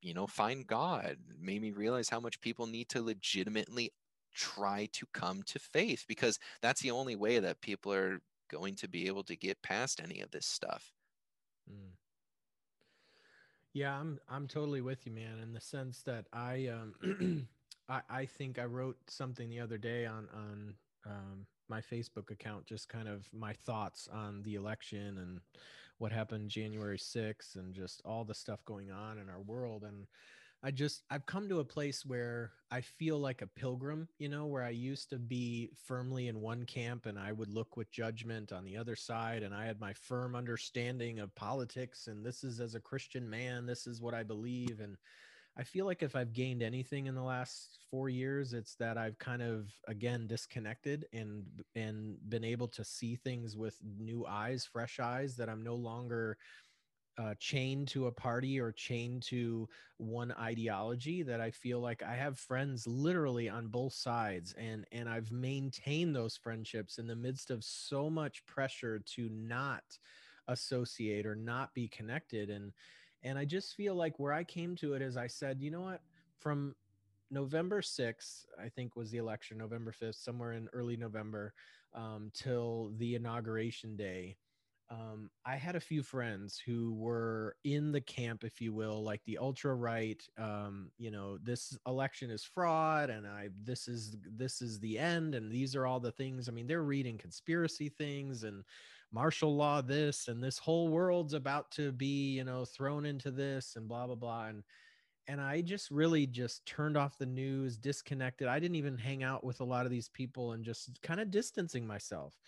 you know find god it made me realize how much people need to legitimately try to come to faith because that's the only way that people are going to be able to get past any of this stuff mm. yeah i'm i'm totally with you man in the sense that i um (clears throat) I, I think I wrote something the other day on on um, my Facebook account just kind of my thoughts on the election and what happened January 6th and just all the stuff going on in our world. And I just I've come to a place where I feel like a pilgrim, you know, where I used to be firmly in one camp and I would look with judgment on the other side and I had my firm understanding of politics and this is as a Christian man, this is what I believe. And I feel like if I've gained anything in the last four years, it's that I've kind of again disconnected and and been able to see things with new eyes, fresh eyes. That I'm no longer uh, chained to a party or chained to one ideology. That I feel like I have friends literally on both sides, and and I've maintained those friendships in the midst of so much pressure to not associate or not be connected and and I just feel like where I came to it is I said, you know what, from November 6th, I think was the election, November 5th, somewhere in early November, um, till the inauguration day. Um, I had a few friends who were in the camp, if you will, like the ultra right. Um, you know, this election is fraud, and I this is this is the end, and these are all the things. I mean, they're reading conspiracy things and martial law this, and this whole world's about to be, you know, thrown into this, and blah blah blah. And and I just really just turned off the news, disconnected. I didn't even hang out with a lot of these people and just kind of distancing myself.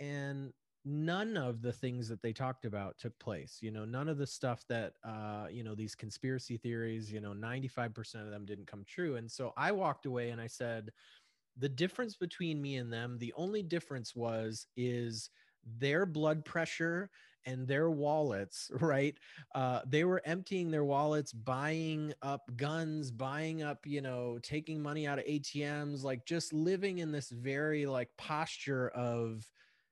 And none of the things that they talked about took place you know none of the stuff that uh you know these conspiracy theories you know 95% of them didn't come true and so i walked away and i said the difference between me and them the only difference was is their blood pressure and their wallets (laughs) right? Uh, they were emptying their wallets buying up guns buying up you know taking money out of atms like just living in this very like posture of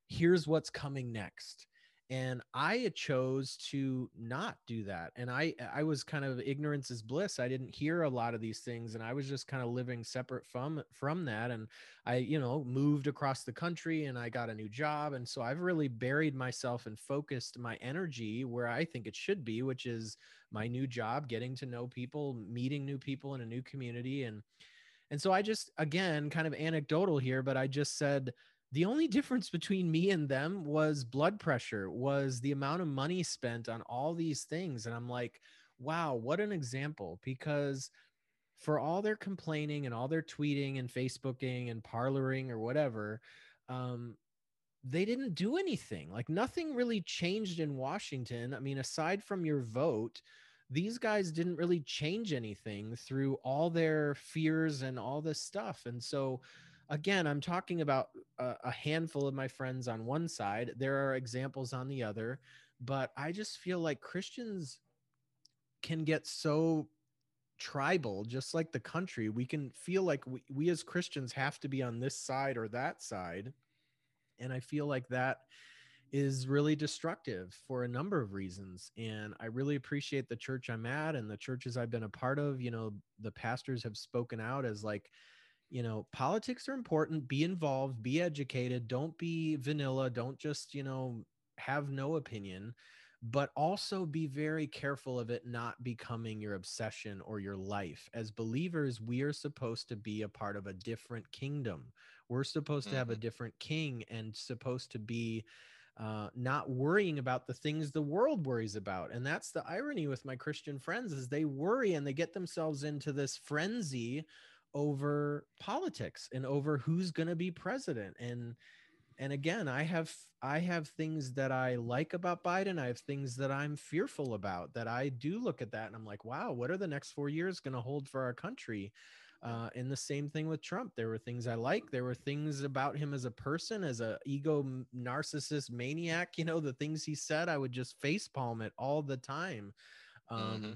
here's what's coming next and i chose to not do that and i i was kind of ignorance is bliss i didn't hear a lot of these things and i was just kind of living separate from from that and i you know moved across the country and i got a new job and so i've really buried myself and focused my energy where i think it should be which is my new job getting to know people meeting new people in a new community and and so i just again kind of anecdotal here but i just said the only difference between me and them was blood pressure was the amount of money spent on all these things and i'm like wow what an example because for all their complaining and all their tweeting and facebooking and parloring or whatever um, they didn't do anything like nothing really changed in washington. I mean aside from your vote these guys didn't really change anything through all their fears and all this stuff and so again, I'm talking about a, a, handful of my friends on one side. There are examples on the other, but I just feel like Christians can get so tribal, just like the country. We can feel like we, we as Christians have to be on this side or that side. And I feel like that is really destructive for a number of reasons. And I really appreciate the church I'm at and the churches I've been a part of. You know, the pastors have spoken out as like, you know politics are important be involved be educated don't be vanilla don't just you know have no opinion but also be very careful of it not becoming your obsession or your life as believers we are supposed to be a part of a different kingdom we're supposed mm-hmm. to have a mm-hmm. different king and supposed to be uh, not worrying about the things the world worries about and that's the irony with my christian friends is they worry and they get themselves into this frenzy over politics and over who's going to be president. And and again i have i have things that i like about biden. I have things that i'm fearful about that i do look at that and i'm like wow what are the next four years going to hold for our country? Uh, and the same thing with trump. There were things i like. There were things about him as a person as a ego narcissist maniac you know the things he said i would just face palm it all the time. Um, mm-hmm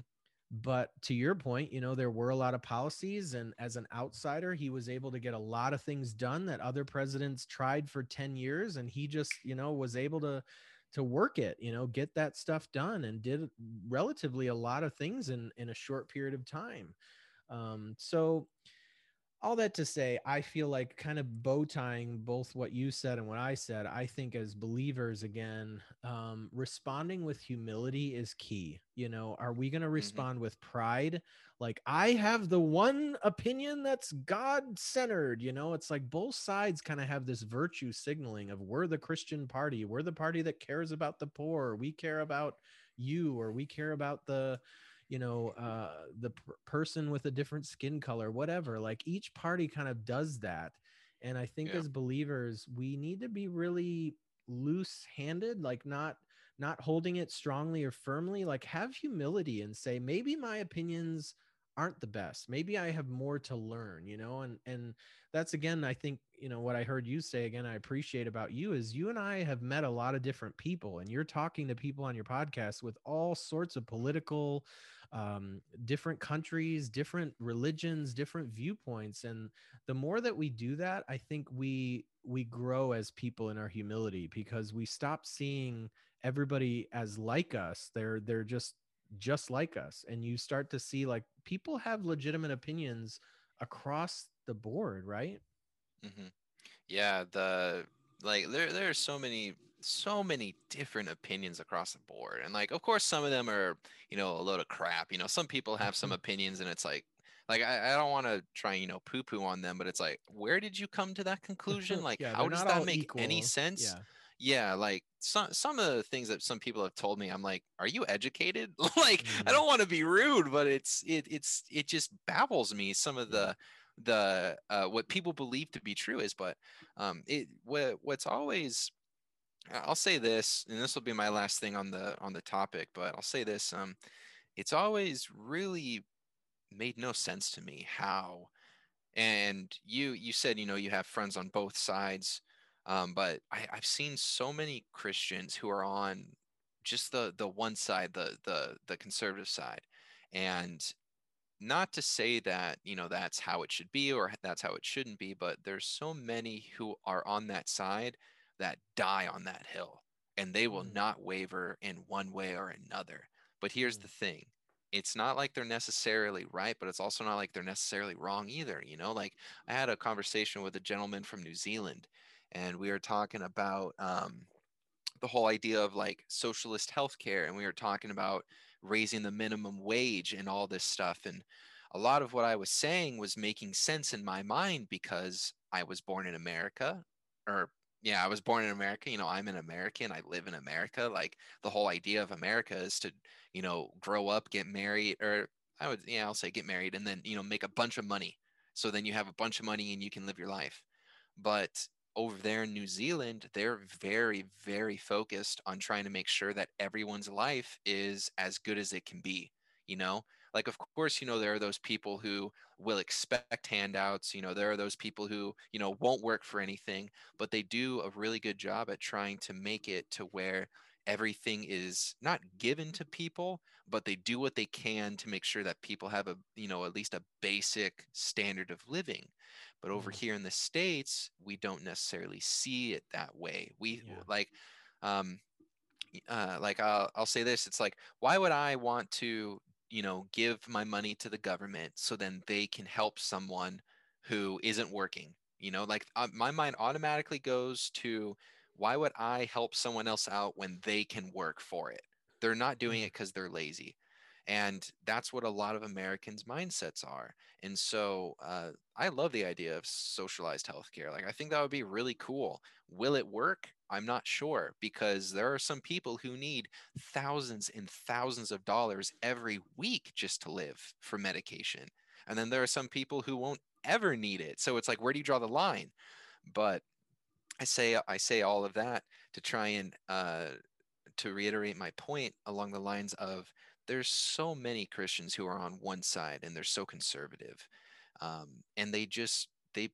but to your point you know there were a lot of policies and as an outsider he was able to get a lot of things done that other presidents tried for 10 years and he just you know was able to to work it you know get that stuff done and did relatively a lot of things in in a short period of time. Um so all that to say, I feel like kind of bow tying both what you said and what I said. I think as believers, again, um, responding with humility is key. You know, are we going to mm-hmm. respond mm-hmm. with pride? Like, I have the one opinion that's God centered. You know, it's like both sides kind of have this virtue signaling of we're the Christian party, we're the party that cares about the poor, we care about you, or we care about the, you know uh, the person with a different skin color whatever like each party kind of does that and i think yeah. as believers we need to be really loose handed like not not holding it strongly or firmly like have humility and say maybe my opinions aren't the best maybe i have more to learn you know and and that's again i think you know what i heard you say again i appreciate about you is you and i have met a lot of different people and you're talking to people on your podcast with all sorts of political um, different countries, different religions, different viewpoints, and the more that we do that, I think we we grow as people in our humility because we stop seeing everybody as like us. They're they're just just like us, and you start to see like people have legitimate opinions across the board, right? Mm-hmm. Yeah, the like there there are so many so many different opinions across the board, and like of course some of them are you know a load of crap. You know, some people have some opinions, and it's like like I, I don't want to try you know poo poo on them, but it's like where did you come to that conclusion? (laughs) Like Yeah, how does that make equal. any sense? Yeah. Yeah, like some some of the things that some people have told me, I'm like, are you educated? (laughs) like I Mhm. don't want to be rude, but it's it it's it just baffles me some of the the uh, what people believe to be true is, but um it what what's always I'll say this, and this will be my last thing on the on the topic, but I'll say this, um it's always really made no sense to me how and you you said you know you have friends on both sides um, but I, i've seen so many christians who are on just the the one side the the the conservative side and not to say that you know that's how it should be or that's how it shouldn't be but there's so many who are on that side that die on that hill and they will Mm. not waver in one way or another but here's Mm. the thing it's not like they're necessarily right but it's also not like they're necessarily wrong either you know like i had a conversation with a gentleman from new zealand and we were talking about um, the whole idea of like socialist healthcare and we were talking about raising the minimum wage and all this stuff and a lot of what i was saying was making sense in my mind because i was born in america or yeah i was born in america you know i'm an american i live in america like the whole idea of america is to you know grow up get married or i would yeah i'll say get married and then you know make a bunch of money so then you have a bunch of money and you can live your life but over there in New Zealand, they're very, very focused on trying to make sure that everyone's life is as good as it can be. You know, like, of course, you know, there are those people who will expect handouts. You know, there are those people who, you know, won't work for anything, but they do a really good job at trying to make it to where everything is not given to people, but they do what they can to make sure that people have a, you know, at least a basic standard of living. But over Mm. here in the States, we don't necessarily see it that way. We Yeah. like, um, uh, like I'll, I'll say this it's like why would i want to you know give my money to the government so then they can help someone who isn't working you know like uh, my mind automatically goes to why would i help someone else out when they can work for it? They're not doing Mm. it because they're lazy. And that's what a lot of americans mindsets are. And so uh, i love the idea of socialized healthcare. Like i think that would be really cool. Will it work? I'm not sure because there are some people who need thousands and thousands of dollars every week just to live for medication. And then there are some people who won't ever need it. So it's like where do you draw the line? But i say i say all of that to try and uh, to reiterate my point along the lines of there's so many Christians who are on one side and they're so conservative, um, and they just they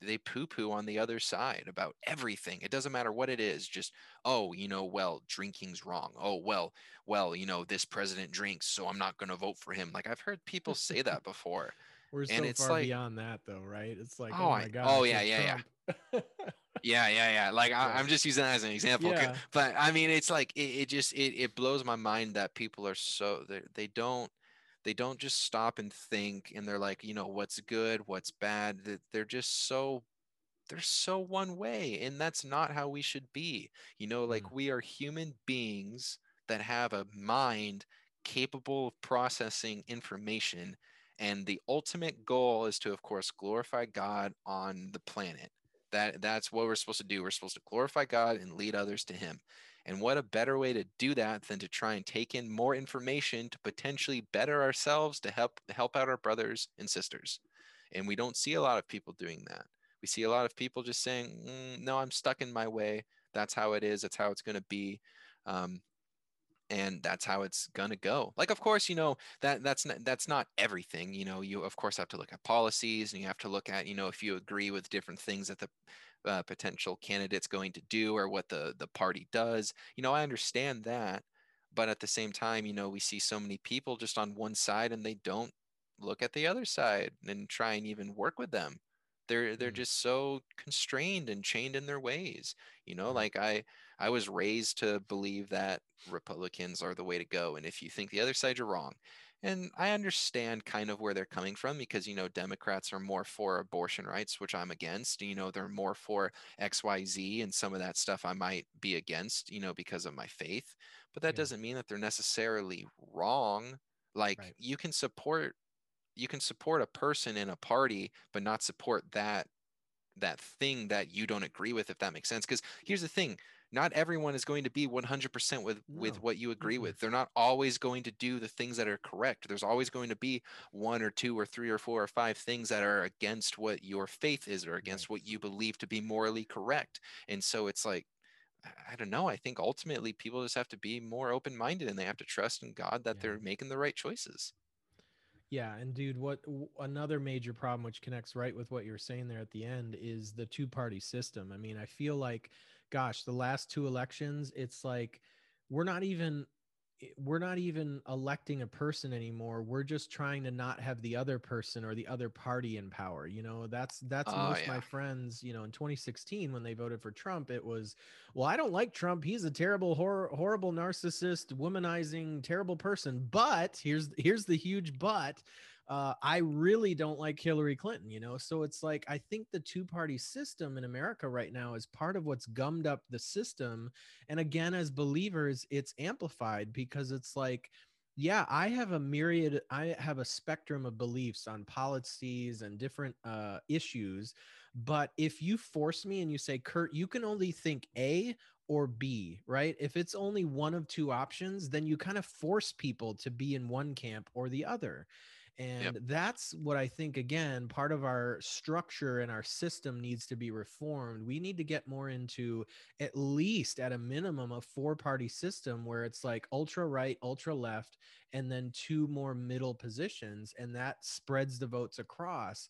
they poo poo on the other side about everything. It doesn't matter what it is. Just oh, you know, well, drinking's wrong. Oh, well, well, you know, this president drinks, so I'm not going to vote for him. Like I've heard people say that (laughs) before. We're And so far like- beyond that, though, right? It's like, Oh, oh, my god. oh, yeah, yeah, like (laughs) yeah, yeah. Yeah, yeah. Like I, i'm just using that as an example. Yeah. but I mean, it's like it, it just it, it blows my mind that people are so they they don't they don't just stop and think and they're like you know what's good what's bad That they're just so they're so one way and that's not how we should be you know like mm. we are human beings that have a mind capable of processing information and the ultimate goal is to of course glorify god on the planet that that's what we're supposed to do. We're supposed to glorify god and lead others to him. And what a better way to do that than to try and take in more information to potentially better ourselves to help help out our brothers and sisters. And we don't see a lot of people doing that. We see a lot of people just saying mm, no i'm stuck in my way. That's how it is. That's how it's going to be. Um, and that's how it's going to go like of course you know that that's not that's not everything you know you of course have to look at policies and you have to look at you know if you agree with different things that the uh, potential candidate's going to do or what the the party does you know i understand that but at the same time you know we see so many people just on one side and they don't look at the other side and try and even work with them they're they're Mm. just so constrained and chained in their ways you know Right. like i i was raised to believe that republicans are the way to go and if you think the other side you're wrong and I understand kind of where they're coming from because you know Democrats are more for abortion rights, which I'm against. You know they're more for X, Y, Z, and some of that stuff I might be against. You know because of my faith, but that Yeah. doesn't mean that they're necessarily wrong. Like Right. you can support you can support a person in a party, but not support that that thing that you don't agree with if that makes sense because here's the thing not everyone is going to be 100% with with what you agree Mm-mm. with they're not always going to do the things that are correct there's always going to be one or two or three or four or five things that are against what your faith is or against Right. what you believe to be morally correct and so it's like I- don't know. I think ultimately people just have to be more open minded and they have to trust in God that Yeah. they're making the right choices. Yeah, and dude, what another major problem which connects right with what you were saying there at the end is the two-party system. I mean, I feel like gosh, the last two elections, it's like we're not even eh, we're not even electing a person anymore. We're just trying to not have the other person or the other party in power. You know, that's that's Oh, most of my friends, you know, in 2016 when they voted for Trump, it was, well, I don't like Trump. He's a terrible hor- horrible narcissist, womanizing, terrible person. But here's here's the huge but uh, I really don't like Hillary Clinton, you know? So it's like, I think the two party system in America right now is part of what's gummed up the system. And again, as believers, it's amplified because it's like, yeah, I have a myriad, I have a spectrum of beliefs on policies and different uh, issues. But if you force me and you say, Kurt, you can only think A or B, right? If it's only one of two options, then you kind of force people to be in one camp or the other. And that's what I think, again, part of our structure and our system needs to be reformed. We need to get more into at least at a minimum a four party system where it's like ultra right, ultra left, and then two more middle positions. And that spreads the votes across.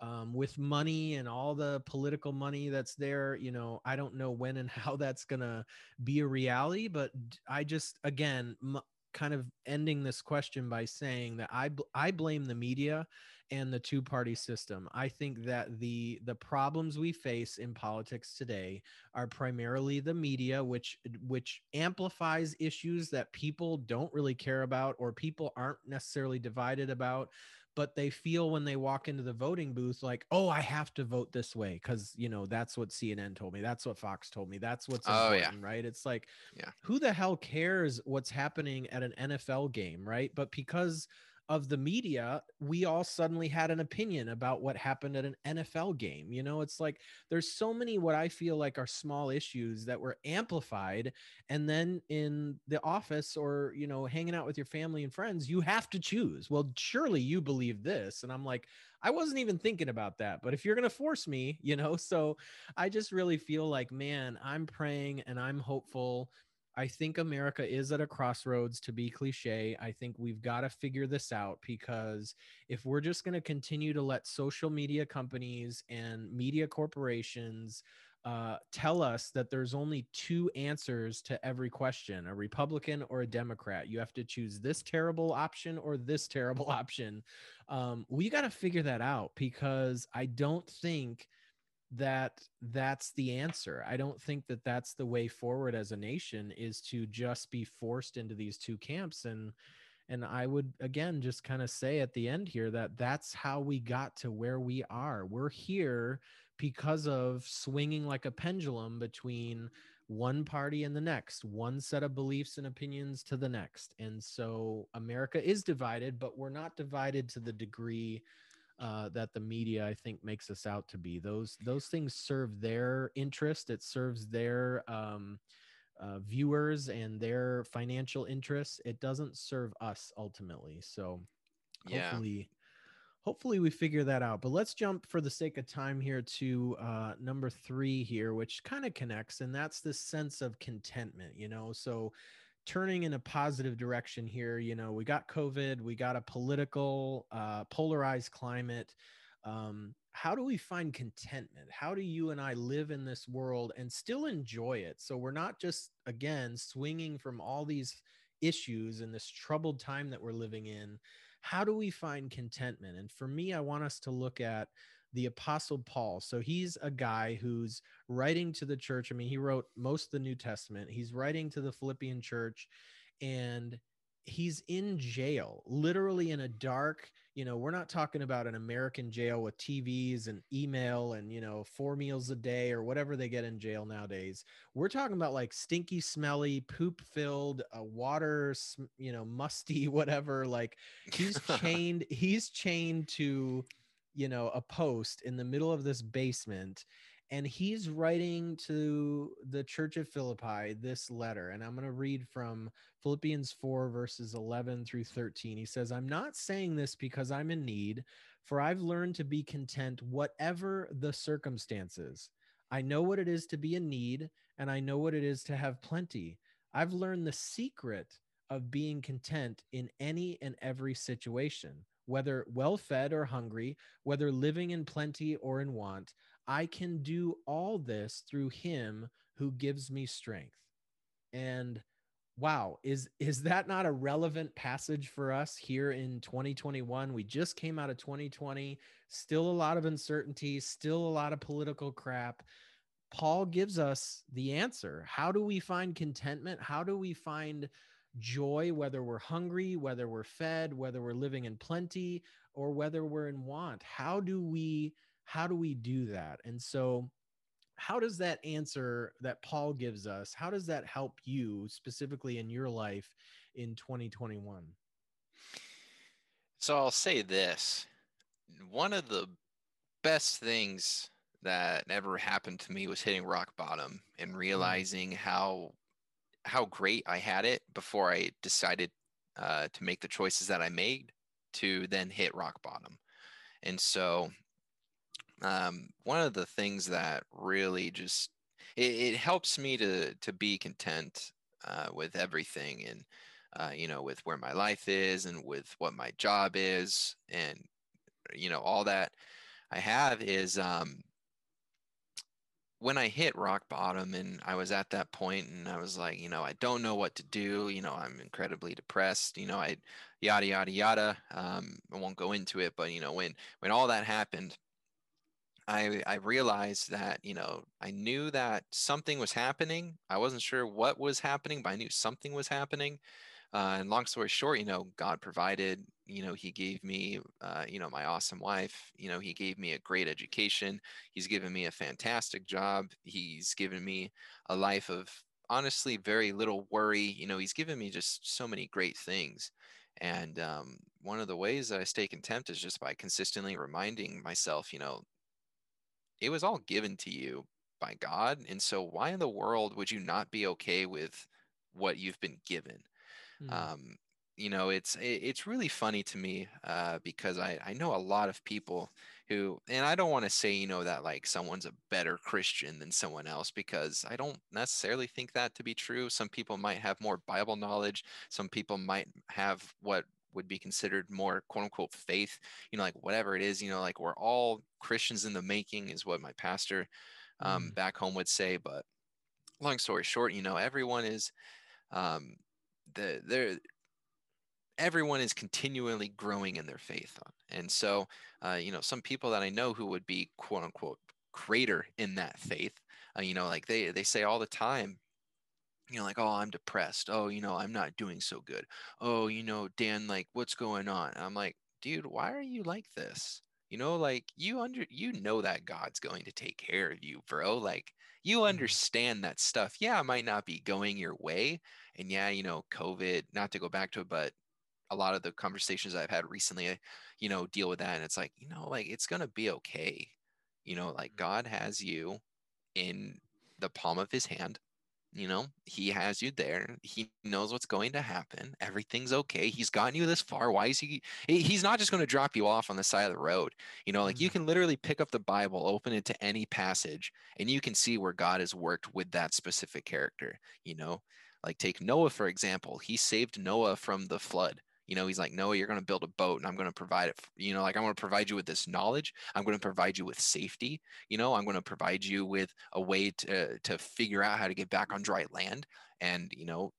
Um, with money and all the political money that's there, you know, I don't know when and (laughs) how that's going to be a reality, but I just, again, m- kind of ending this question by saying that I bl- I blame the media and the two party system. I think that the the problems we face in politics today are primarily the media which which amplifies issues that people don't really care about or people aren't necessarily divided about but they feel when they walk into the voting booth like oh i have to vote this way because you know that's what cnn told me that's what fox told me that's what's Oh, yeah. important right it's like Yeah. who the hell cares what's happening at an NFL game, right? But because of the media, we all suddenly had an opinion about what happened at an NFL game. You know, it's like there's so many what I feel like are small issues that were amplified. And then in the office or, you know, hanging out with your family and friends, you have to choose. Well, surely you believe this. And I'm like, I wasn't even thinking about that. But if you're going to force me, (laughs) you know, so I just really feel like, man, I'm praying and I'm hopeful. I think America is at a crossroads to be cliche. I think we've got to figure this out because if we're just going to continue to let social media companies and media corporations uh, tell us that there's only two answers to every question a Republican or a Democrat. You have to choose this terrible option or this terrible (laughs) option. Um, we got to figure that out because I don't think that that's the answer. I don't think that that's the way forward as a nation is to just be forced into these two camps and and I would again just kind of say at the end here that that's how we got to where we are. We're here because of swinging like a pendulum between one party and the next, one set of beliefs and opinions to the next. And so America is divided, but we're not divided to the degree uh, that the media I think makes us out to be. Those those things serve their interest. It serves their um, uh, viewers and their financial interests. It doesn't serve us ultimately. So Yeah. hopefully hopefully we figure that out but let's jump for the sake of time here to uh, number three here which kind of connects and that's this sense of contentment you know so turning in a positive direction here you know we got covid we got a political uh, polarized climate. Um, how do we find contentment? How do you and i live in this world and still enjoy it? So we're not just again swinging from all these issues in this troubled time that we're living in. How do we find contentment? And for me, I want us to look at the Apostle Paul. So he's a guy who's writing to the church. I mean, he wrote most of the New Testament. He's writing to the Philippian church, and he's in jail, literally in a dark, you know, we're not talking about an American jail with TVs and email and, you know, four meals a day or whatever they get in jail nowadays. We're talking about like stinky, smelly, poop filled, uh, water, you know, musty, (laughs) whatever. Like he's (laughs) chained, he's chained to, you know, a post in the middle of this basement and he's writing to the church of Philippi this letter. And I'm going to read from Philippians 4, verses 11 through 13. He says, I'm not saying this because I'm in need, for I've learned to be content, whatever the circumstances. I know what it is to be in need, and I know what it is to have plenty. I've learned the secret of being content in any and every situation, whether well fed or hungry, whether living in plenty or in want. I can do all this through him who gives me strength. And wow, is is that not a relevant passage for us here in 2021? We just came out of 2020, still a lot of uncertainty, still a lot of political crap. Paul gives us the answer. How do we find contentment? How do we find joy whether we're hungry, whether we're fed, whether we're living in plenty, or whether we're in want? How do we how do we do that? And so, how does that answer that Paul gives us, how does that help you specifically in your life in 2021? So, I'll say this one of the best things that ever happened to me was hitting rock bottom and mm. realizing how how great I had it before I decided uh, to make the choices that I made to then hit rock bottom. And so um, one of the things that really just it, it helps me to to be content uh, with everything and uh, you know with where my life is and with what my job is and you know all that I have is um, when I hit rock bottom and I was at that point and I was like, you know, I don't know what to do. You know, I'm incredibly depressed. You know, I yada yada yada. Um, I won't go into it, but you know, when when all that happened, I I realized that you know I knew that something was happening. I wasn't sure what was happening, but I knew something was happening. Uh, and long story short, you know, God provided. You know, He gave me, uh, you know, my awesome wife. You know, He gave me a great education. He's given me a fantastic job. He's given me a life of honestly very little worry. You know, He's given me just so many great things. And um, one of the ways that I stay content is just by consistently reminding myself, you know, it was all given to you by God. And so, why in the world would you not be okay with what you've been given? Mm. Um, you know, it's it's really funny to me uh, because I I know a lot of people who, and I don't want to say you know that like someone's a better Christian than someone else because I don't necessarily think that to be true. Some people might have more Bible knowledge. Some people might have what would be considered more quote unquote faith, you know, like whatever it is, you know, like we're all Christians in the making is what my pastor um, mm. back home would say. But long story short, you know, everyone is um, the there everyone is continually growing in their faith and so uh, you know some people that i know who would be quote unquote greater in that faith uh, you know like they they say all the time you know, like, oh, I'm depressed. Oh, you know, I'm not doing so good. Oh, you know, Dan, like, what's going on? I'm like, dude, why are you like this? You know, like you under you know that God's going to take care of you, bro. Like you mm-hmm. understand that stuff. Yeah, it might not be going your way. And yeah, you know, COVID, not to go back to it, but a lot of the conversations I've had recently, you know, deal with that. And it's like, you know, like it's gonna be okay. You know, like mm-hmm. God has you in the palm of his hand you know, he has you there. He knows what's going to happen. Everything's okay. He's gotten you this far. Why is he? He's not just going to drop you off on the side of the road. You know, like you mm-hmm. can literally pick up the Bible, open it to any passage, and you can see where God has worked with that specific character. You know, like take Noah, for example. He saved Noah from the flood. You know, he's like, Noah, you're going to build a boat and I'm going to provide it. You know, like I'm going to provide you with this knowledge. I'm going to provide you with safety. You know, I'm going to provide you with a way to, uh, to figure out how to get back on dry land. And, you know,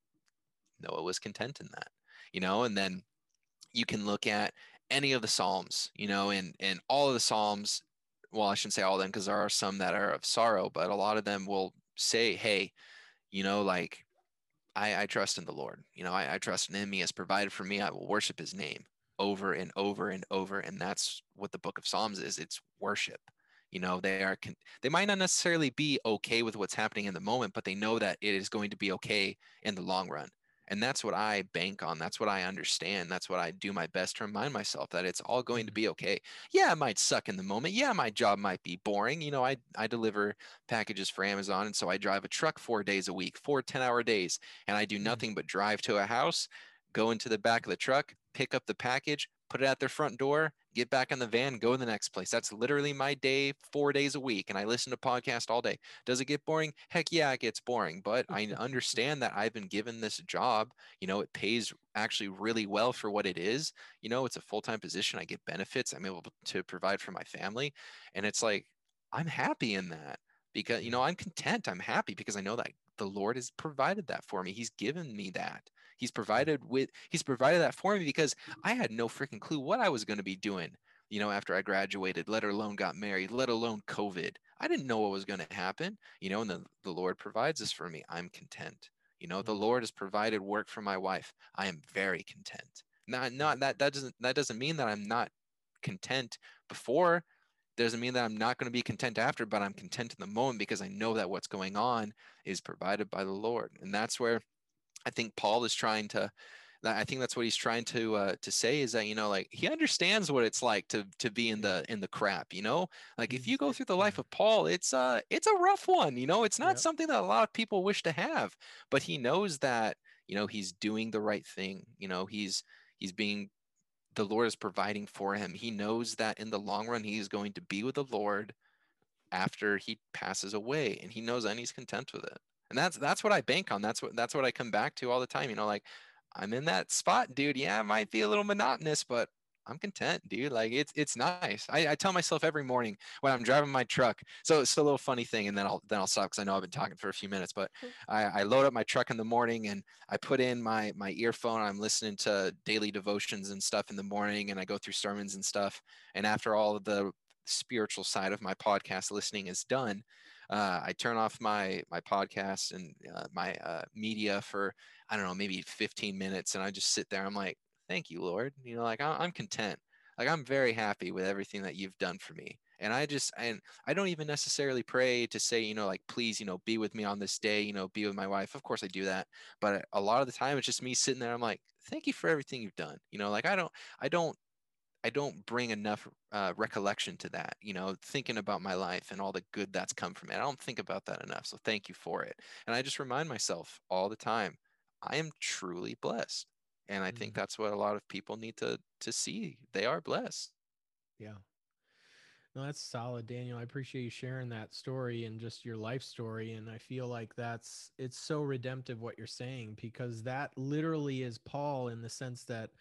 Noah was content in that, you know, and then you can look at any of the Psalms, you know, and, and all of the Psalms, well, I shouldn't say all of them because there are some that are of sorrow, but a lot of them will say, hey, you know, like I, I trust in the Lord. You know, I, I trust in Him. He has provided for me. I will worship His name over and over and over. And that's what the book of Psalms is it's worship. You know, they are, they might not necessarily be okay with what's happening in the moment, but they know that it is going to be okay in the long run. And that's what I bank on. That's what I understand. That's what I do my best to remind myself that it's all going to mm-hmm. be okay. Yeah, it might suck in the moment. Yeah, my job might be boring. You know, I, I deliver packages for Amazon. And so I drive a truck four days a week, four 10 hour days. And I do mm-hmm. nothing but drive to a house, go into the back of the truck, pick up the package, put it at their front door, get back in the van, go to the next place. That's literally my day, four days a week. And I listen to podcasts all day. Does it get boring? Heck yeah, it gets boring. But I (laughs) understand that I've been given this job. You know, it pays actually really well for what it is. You know, it's a full time position. I get benefits. I'm able to provide for my family. And it's like, I'm happy in that because, you know, I'm content. I'm happy because I know that the Lord has provided that for me. He's given me that. He's provided with he's provided that for me because I had no freaking clue what I was going to be doing, you know, after I graduated, let alone got married, let alone COVID. I didn't know what was going to happen, you know, and the, the Lord provides this for me. I'm content. You know, the mm-hmm. Lord has provided work for my wife. I am very content. Not not that that doesn't that doesn't mean that I'm not content before doesn't mean that I'm not going to be content after, but I'm content in the moment because I know that what's going on is provided by the Lord. And that's where I think Paul is trying to I think that's what he's trying to uh, to say is that you know like he understands what it's like to to be in the in the crap you know? Like if you go through the life of Paul it's uh it's a rough one you know? It's not yep. something that a lot of people wish to have but he knows that you know he's doing the right thing you know? He's he's being the Lord is providing for him. He knows that in the long run he's going to be with the Lord after he passes away and he knows that and he's content with it and that's that's what I bank on. That's what that's what I come back to all the time. You know, like I'm in that spot, dude. Yeah, it might be a little monotonous, but I'm content, dude. Like it's it's nice. I, I tell myself every morning when I'm driving my truck. So it's a little funny thing, and then I'll then I'll stop because I know I've been talking for a few minutes. But mm-hmm. I, I load up my truck in the morning and I put in my my earphone. I'm listening to daily devotions and stuff in the morning, and I go through sermons and stuff. And after all of the spiritual side of my podcast listening is done, uh, I turn off my my podcast and uh, my uh, media for I don't know maybe 15 minutes, and I just sit there. I'm like, thank you, Lord. You know, like I'm content. Like I'm very happy with everything that you've done for me. And I just and I don't even necessarily pray to say, you know, like please, you know, be with me on this day, you know, be with my wife. Of course I do that, but a lot of the time it's just me sitting there. I'm like, thank you for everything you've done. You know, like I don't I don't I don't bring enough uh, recollection to that, you know, thinking about my life and all the good that's come from it. I don't think about that enough. So thank you for it. And I just remind myself all the time, I am truly blessed. And I mm-hmm. think that's what a lot of people need to to see. They are blessed. Yeah. No, that's solid, Daniel. I appreciate you sharing that story and just your life story. And I feel like that's it's so redemptive what you're saying because that literally is Paul in the sense that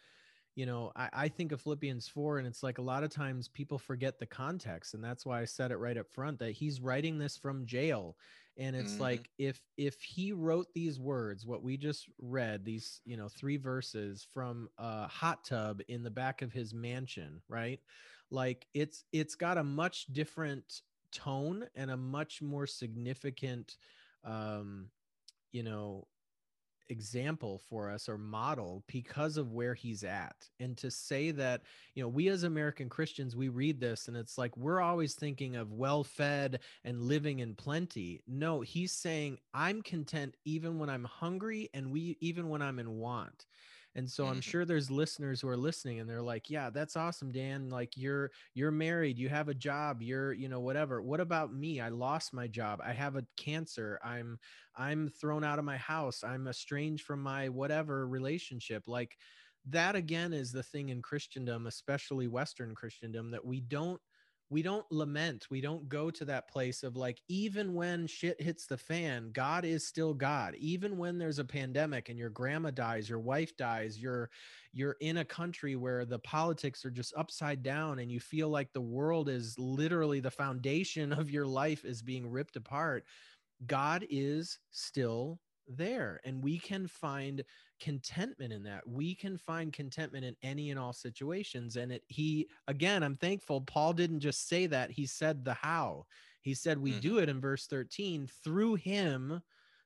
you know, I, I think of Philippians 4, and it's like a lot of times people forget the context. And that's why I said it right up front that he's writing this from jail. And it's mm-hmm. like if if he wrote these words, what we just read, these, you know, three verses from a hot tub in the back of his mansion, right? Like it's it's got a much different tone and a much more significant um you know example for us or model because of where he's at and to say that you know we as american christians we read this and it's like we're always thinking of well fed and living in plenty. No he's saying i'm content even when i'm hungry and we even when i'm in want and so i'm mm-hmm. sure there's listeners who are listening and they're like yeah that's awesome dan like you're you're married you have a job you're you know whatever. What about me? I lost my job. I have a cancer. I'm i'm thrown out of my house. I'm estranged from my whatever relationship. Like that again is the thing in christendom especially western christendom that we don't we don't lament we don't go to that place of like even when shit hits the fan god is still god. Even when there's a pandemic and your grandma dies your wife dies you're you're in a country where the politics are just upside down and you feel like the world is literally the foundation (laughs) of your life is being ripped apart god is still there and we can find contentment in that we can find contentment in any and all situations and it he again i'm thankful paul didn't just say that he said the how he said we mm-hmm. do it in verse 13 through him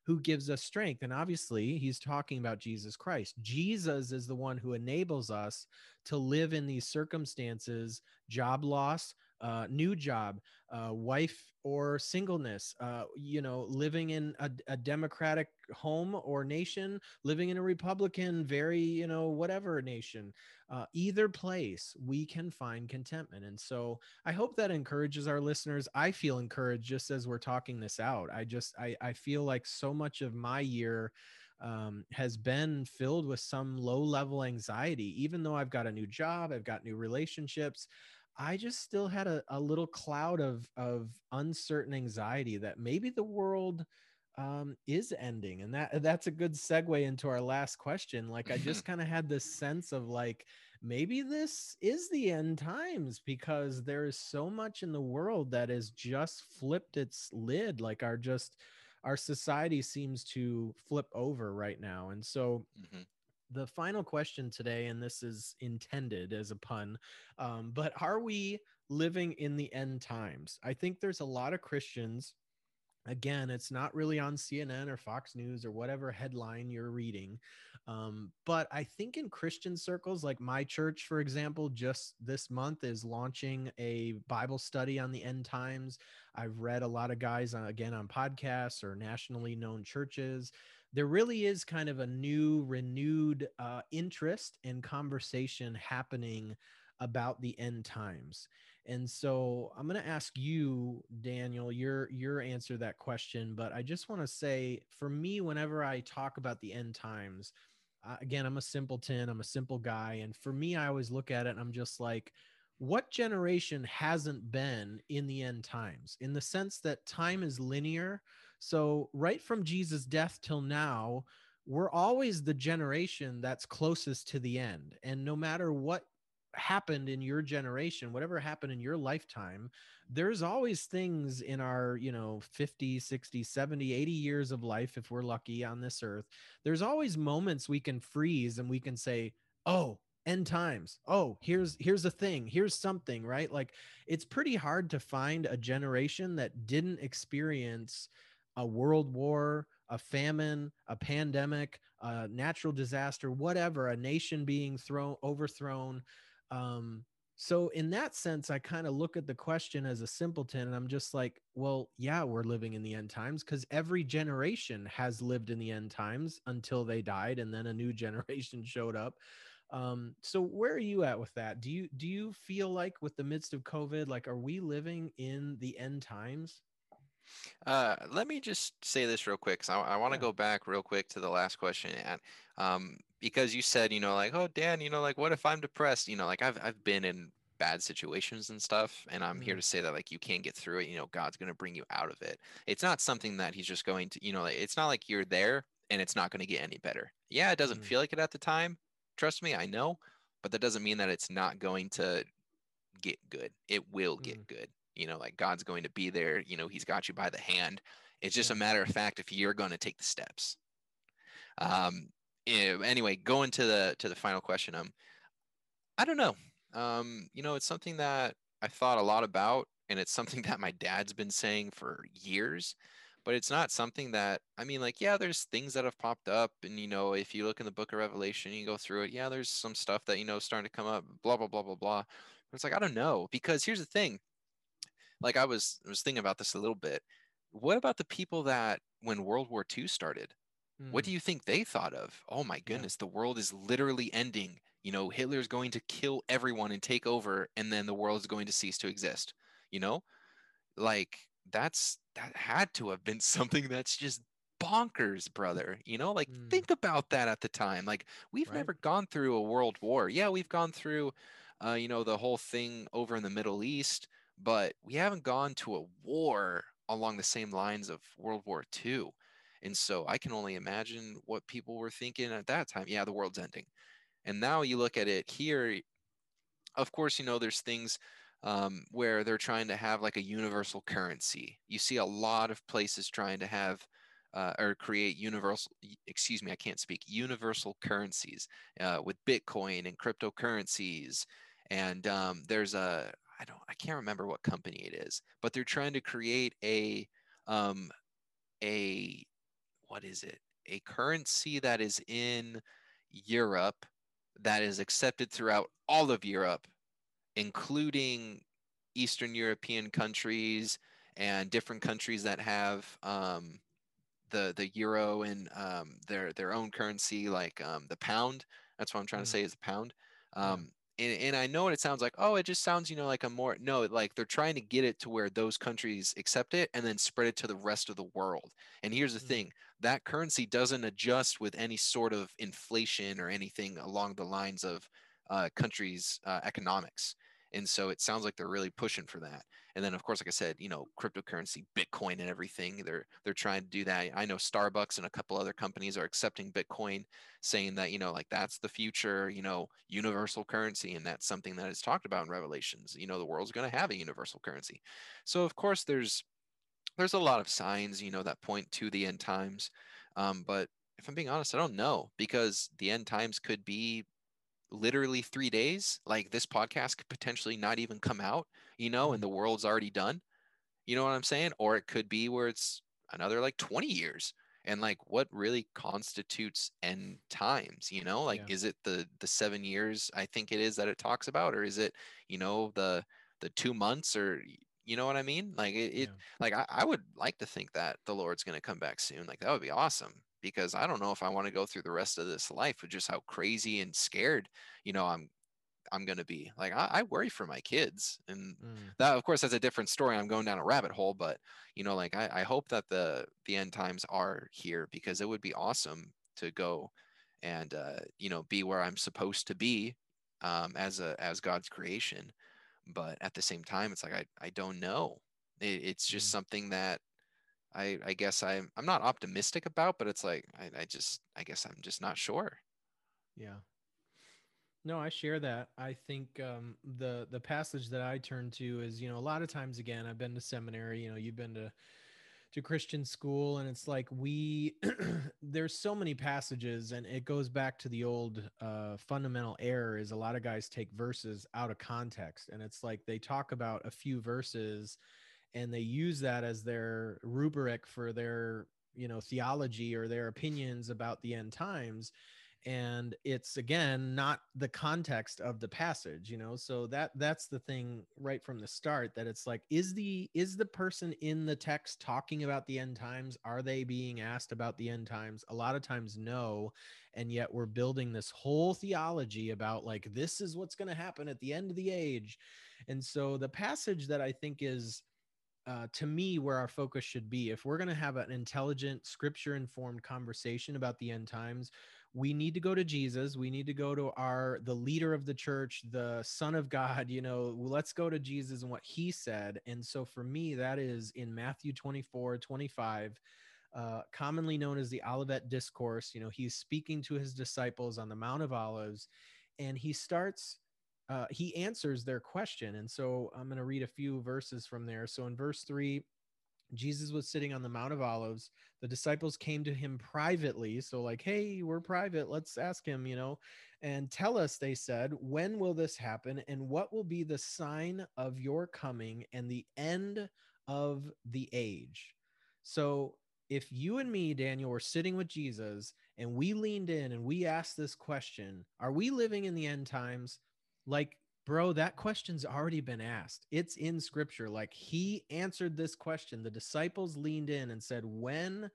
who gives us strength. And obviously, he's talking about Jesus Christ. Jesus is the one who enables us to live in these circumstances job loss, uh, new job, uh, wife or singleness, uh, you know, living in a, a, democratic home or nation, living in a Republican, very, you know, whatever nation, uh, either place, we can find contentment. And so I hope that encourages our listeners. I feel encouraged just as we're talking this out. I just, I, I feel like so much of my year um, has been filled with some low level anxiety. Even though I've got a new job, I've got new relationships, I just still had a, a little cloud of of uncertain anxiety that maybe the world um, is ending, and that that's a good segue into our last question. Like I just (laughs) kind of had this sense of like maybe this is the end times because there is so much in the world that has just flipped its lid. Like our just our society seems to flip over right now, and so. Mm-hmm the final question today, and this is intended as a pun, um, but are we living in the end times? I think there's a lot of Christians. Again, it's not really on CNN or Fox News or whatever headline you're reading. Um, but I think in Christian circles, like my church, for example, just this month is launching a Bible study on the end times. I've read a lot of guys, uh, again, on podcasts or nationally known churches there really is kind of a new, renewed uh, interest and conversation happening about the end times. And so I'm going to ask you, Daniel, your your answer that question. But I just want to say, for me, whenever I talk about the end times, uh, again, I'm a simpleton, I'm a simple guy, and for me, I always look at it and I'm just like, what generation hasn't been in the end times? In the sense that time is linear so, right from Jesus' death till now, we're always the generation that's closest to the end. And no matter what happened in your generation, whatever happened in your lifetime, there's always things in our, you know, 50, 60, 70, 80 years of life, if we're lucky on this earth. There's always moments we can freeze and we can say, oh, end times oh here's here's a thing here's something right like it's pretty hard to find a generation that didn't experience a world war, a famine, a pandemic, a natural disaster, whatever, a nation being thrown overthrown. Um, so in that sense, I kind of look at the question as a simpleton, and I'm just like, well, yeah, we're living in the end times because every generation has lived in the end times until they died, and then a new (laughs) generation showed up. Um, so where are you at with that? Do you do you feel like with the midst of COVID, like are we living in the end times? Uh, let me just say this real quick, because I, I want to yeah. go back real quick to the last question, and um, because you said, you know, like, oh, Dan, you know, like, what if I'm depressed? You know, like I've I've been in bad situations and stuff, and I'm mm-hmm. here to say that like you can't get through it. You know, God's gonna bring you out of it. It's not something that He's just going to, you know, it's not like you're there and it's not going to get any better. Yeah, it doesn't mm-hmm. feel like it at the time. Trust me, I know, but that doesn't mean that it's not going to get good. It will get mm-hmm. good you know like god's going to be there you know he's got you by the hand. It's just a matter of fact if you're going to take the steps. Um eh, anyway going to the to the final question um i don't know. Um you know it's something that i thought a lot about and it's something (laughs) that my dad's been saying for years but it's not something that i mean like yeah there's things that have popped up and you know if you look in the book of revelation you go through it yeah there's some stuff that you know starting to come up blah blah blah blah blah. But it's like i don't know because here's the thing like I was I was thinking about this a little bit. What about the people that when World War II started? Mm. What do hmm. you think they thought of? Oh my goodness, yeah. the world is literally ending. You know, Hitler's going to kill everyone and take over, and then the world is going to cease to exist. You know, like that's that had to have been (laughs) something that's just bonkers, brother. You know, like mm. think about that at the time. Like we've right. never gone through a world war. Yeah, we've gone through, uh, you know, the whole thing over in the Middle East but we haven't gone to a war along the same lines of World War II. And so I can only imagine what people were thinking at that time. Yeah, the world's ending. And now you look at it here, of course, you know, there's things um, where they're trying to have like a universal currency. You see a lot of places trying to have uh, or create universal, excuse me, I can't speak, universal currencies uh, with Bitcoin and cryptocurrencies. And um, there's a, I don't I can't remember what company it is, but they're trying to create a um a what is it? A currency that is in Europe that is accepted throughout all of Europe, including Eastern European countries and different countries that have um, the the euro and um, their their own currency, like um, the pound. That's what I'm trying mm. to say is the pound. Um, and, and I know what it sounds like. Oh, it just sounds, you know, like a more no, like they're trying to get it to where those countries accept it and then spread it to the rest of the world. And here's the mm-hmm. thing: that currency doesn't adjust with any sort of inflation or anything along the lines of uh, countries' uh, economics. And so it sounds like they're really pushing for that. And then of course, like I said, you know, cryptocurrency, Bitcoin and everything, they're they're trying to do that. I know Starbucks and a couple other companies are accepting Bitcoin, saying that, you know, like that's the future, you know, universal currency. And that's something that is talked about in Revelations. You know, the world's gonna have a universal currency. So of course there's there's a lot of signs, you know, that point to the end times. Um, but if I'm being honest, I don't know because the end times could be literally three days, like this podcast could potentially not even come out, you know, and mm-hmm. the world's already done. You know what I'm saying? Or it could be where it's another like 20 years. And like what really constitutes end times, you know? Like yeah. is it the the seven years I think it is that it talks about, or is it, you know, the the two months or you know what I mean? Like it, it yeah. like I, I would like to think that the Lord's gonna come back soon. Like that would be awesome because I don't know if I want to go through the rest of this life with just how crazy and scared, you know, I'm I'm gonna be. Like I, I worry for my kids. And mm. that of course that's a different story. I'm going down a rabbit hole, but you know, like I, I hope that the the end times are here because it would be awesome to go and uh, you know, be where I'm supposed to be um as a as God's creation. But at the same time, it's like I, I don't know. It, it's just mm. something that I I guess I'm I'm not optimistic about, but it's like I, I just I guess I'm just not sure. Yeah. No, I share that. I think um, the the passage that I turn to is, you know, a lot of times again, I've been to seminary. You know, you've been to to Christian school, and it's like we (clears throat) there's so many passages, and it goes back to the old uh, fundamental error is a lot of guys take verses out of context, and it's like they talk about a few verses and they use that as their rubric for their you know theology or their opinions about the end times. And it's again not the context of the passage you know? So that that's the thing right from the start that it's like is the is the person in the text talking about the end times? Are they being asked about the end times? A lot of times no. And yet we're building this whole theology about like this is what's going to happen at the end of the age. And so the passage that i think is uh, to me where our focus should be. If we're going to have an intelligent, scripture informed conversation about the end times, we need to go to Jesus. We need to go to our the leader of the church, the Son of God. You know, let's go to Jesus and what He said. And so for me, that is in Matthew 24, 25. Uh, commonly known as the Olivet Discourse. You know, he's speaking to his disciples on the Mount of Olives, and he starts uh, he answers their question. And so I'm going to read a few verses from there. So in verse three, Jesus was sitting on the Mount of Olives. The disciples came to him privately. So, like, hey, we're private. Let's ask him, you know, and tell us, they said, when will this happen? And what will be the sign of your coming and the end of the age? So, if you and me, Daniel, were sitting with Jesus and we leaned in and we asked this question Are we living in the end times? Like bro that question's already been asked. It's in scripture. Like he answered this question. The disciples leaned in and said when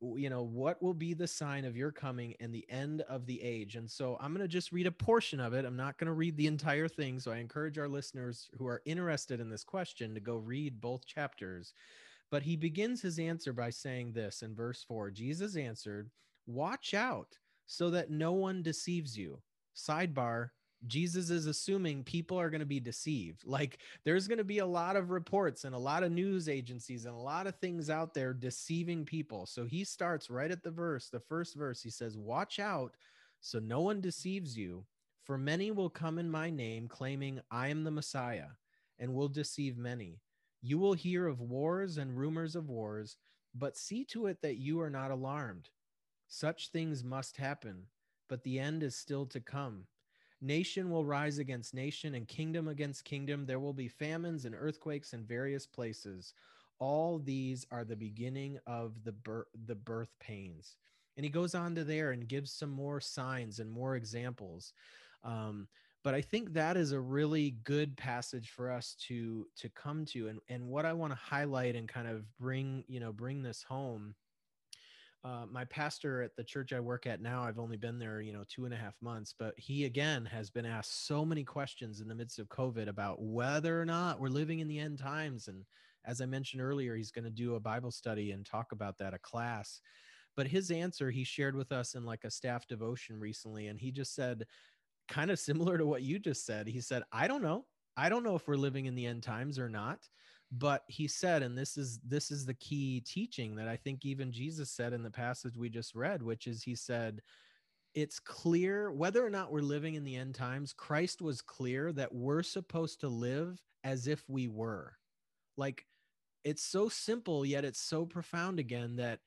you know what will be the sign of your coming and the end of the age? And so i'm going to just read a portion of it. I'm not going to read the entire thing. So i encourage our listeners who are interested in this question to go read both chapters. But he begins his answer by saying this in verse 4 jesus answered watch out so that no one deceives you. Sidebar Jesus is assuming people are going to be deceived. Like there's going to be a lot of reports and a lot of news agencies and a lot of things out there deceiving people. So he starts right at the verse, the first verse. He says, Watch out so no one deceives you. For many will come in my name, claiming I am the Messiah, and will deceive many. You will hear of wars and rumors of wars, but see to it that you are not alarmed. Such things must happen, but the end is still to come. Nation will rise against nation and kingdom against kingdom. There will be famines and earthquakes in various places. all these are the beginning of the birth the birth pains and he goes on to there and gives some more signs and more examples um, but i think that is a really good passage for us to to come to and and what i want to highlight and kind of bring you know bring this home uh, my pastor at the church I work at now, I've only been there, you know, two and a half months, but he again has been asked so many questions in the midst of COVID about whether or not we're living in the end times. And as I mentioned earlier, he's going to do a Bible study and talk about that, a class. But his answer he shared with us in like a staff devotion recently. And he just said, kind of similar to what you just said. He said, I don't know. I don't know if we're living in the end times or not but he said and this is this is the key teaching that i think even jesus said in the passage we just read which is he said it's clear whether or not we're living in the end times christ was clear that we're supposed to live as if we were. Like it's so simple yet it's so profound again that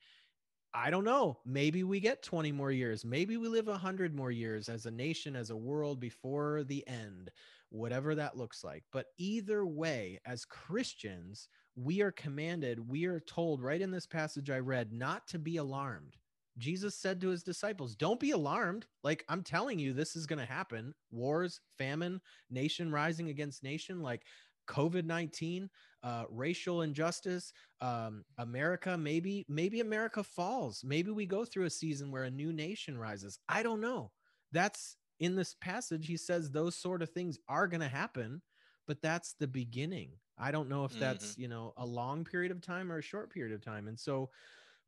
I don't know. Maybe we get 20 more years. Maybe we live 100 more years as a nation, as a world before the end whatever that looks like. But either way, as Christians, we are commanded, we are told right in this passage I read, not to be alarmed. Jesus said to his disciples, Don't be alarmed. Like I'm telling you, this is going to happen wars, famine, nation rising against nation. Like COVID 19, uh, racial injustice, um, America, maybe, maybe America falls. Maybe we go through a season where a new nation rises. I don't know. That's in this passage, he says those sort of things are going to happen, but that's the beginning. I don't know if that's, mm-hmm. you know, a long period of time or a short period of time. And so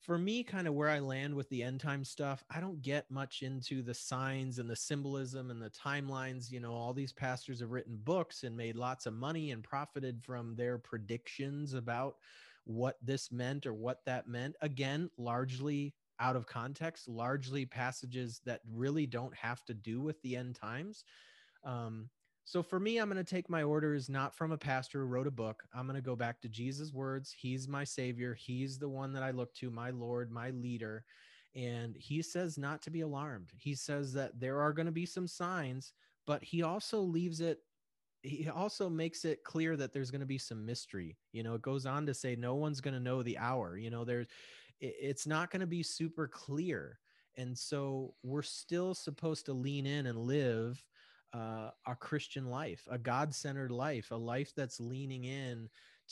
for me, kind of where I land with the end time stuff, I don't get much into the signs and the symbolism and the timelines. You know, all these pastors have written books and made lots of money and profited from their predictions about what this meant or what that meant. Again, largely out of context, largely passages that really don't have to do with the end times. Um, so for me, I'm going to take my orders not from a pastor who wrote a book. I'm going to go back to Jesus' words. He's my savior. He's the one that I look to, my Lord, my leader. And he says not to be alarmed. He says that there are going to be some signs, but he also leaves it he also makes it clear that there's going to be some mystery. You know, it goes on to say no one's going to know the hour. You know, there's it's not going to be super clear. And so we're still supposed to lean in and live uh, a Christian life, a God centered life, a life that's leaning in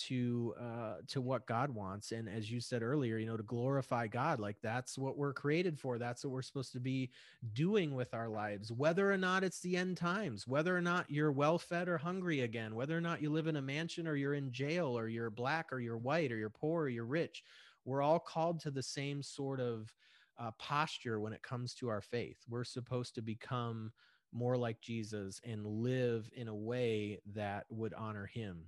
to uh, to what God wants. And as you said earlier, you know, to glorify God, like that's what we're created for. That's what we're supposed to be doing with our lives, whether or not it's the end times, whether or not you're well fed or hungry again, whether or not you live in a mansion or you're in jail or you're black or you're white or you're poor or you're rich we're all called to the same sort of uh, posture when it comes to our faith. We're supposed to become more like Jesus and live in a way that would honor him.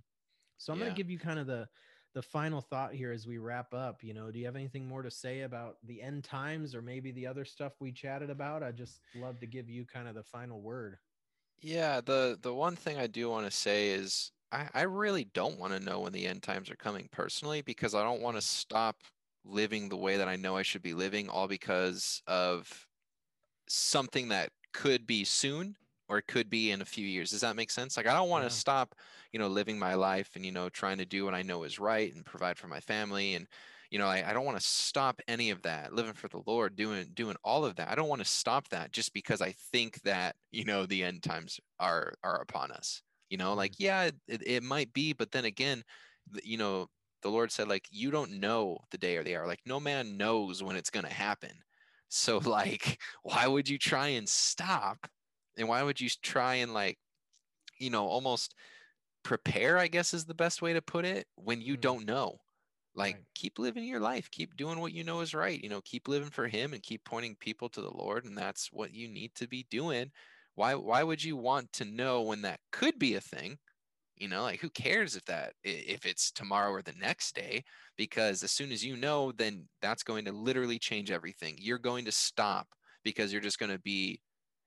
So I'm yeah. going to give you kind of the the final thought here as we wrap up. You know, do you have anything more to say about the end times or maybe the other stuff we chatted about? I just love to give you kind of the final word. Yeah, the the one thing I do want to say is I, I really don't want to know when the end times are coming personally because I don't want to stop living the way that I know I should be living, all because of something that could be soon or it could be in a few years. Does that make sense? Like I don't want to yeah. stop, you know, living my life and you know trying to do what I know is right and provide for my family and you know I, I don't want to stop any of that living for the lord doing doing all of that i don't want to stop that just because i think that you know the end times are are upon us you know like mm-hmm. yeah it, it might be but then again you know the lord said like you don't know the day or the hour like no man knows when it's going to happen so (laughs) like why would you try and stop? And why would you try and like you know almost prepare i guess is the best way to put it when you mm-hmm. don't know? Like right. keep living your life. Keep doing what you know is right you know keep living for him and keep pointing people to the lord and that's what you need to be doing. Why why would you want to know when that could be a thing you know like who cares if that if it's tomorrow or the next day because as soon as you know then that's going to literally change everything you're going to stop because you're just going to be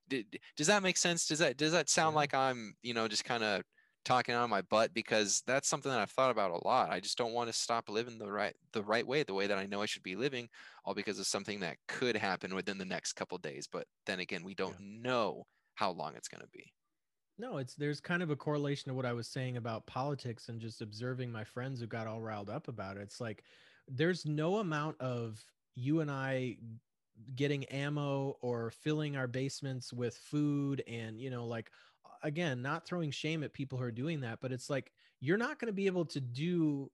does that make sense does that does that sound yeah. like i'm you know just kind of talking out of my butt because that's something that I've thought about a lot. I just don't want to stop living the right the right way, the way that I know I should be living, all because of something that could happen within the next couple days. But then again, we don't yeah. know how long it's going to be. No, it's there's kind of a correlation to what I was saying about politics and just observing my friends who got all riled up about it. It's like there's no amount of you and I getting ammo or filling our basements with food and you know like again not throwing shame at people who are doing that but it's like you're not going to be able to do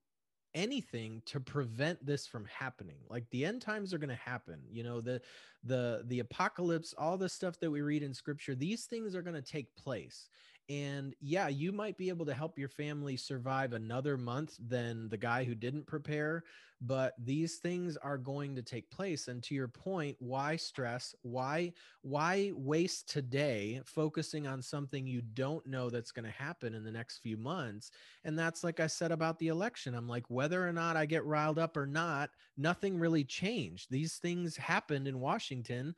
anything to prevent this from happening like the end times are going to happen you know the the the apocalypse all the stuff that we read in scripture these things are going to take place and yeah you might be able to help your family survive another month than the guy who didn't prepare but these things are going to take place and to your point why stress? Why why waste today focusing on something you don't know that's going to happen in the next few months? And that's like i said about the election i'm like whether or not i get riled up or not nothing really changed. These things happened in washington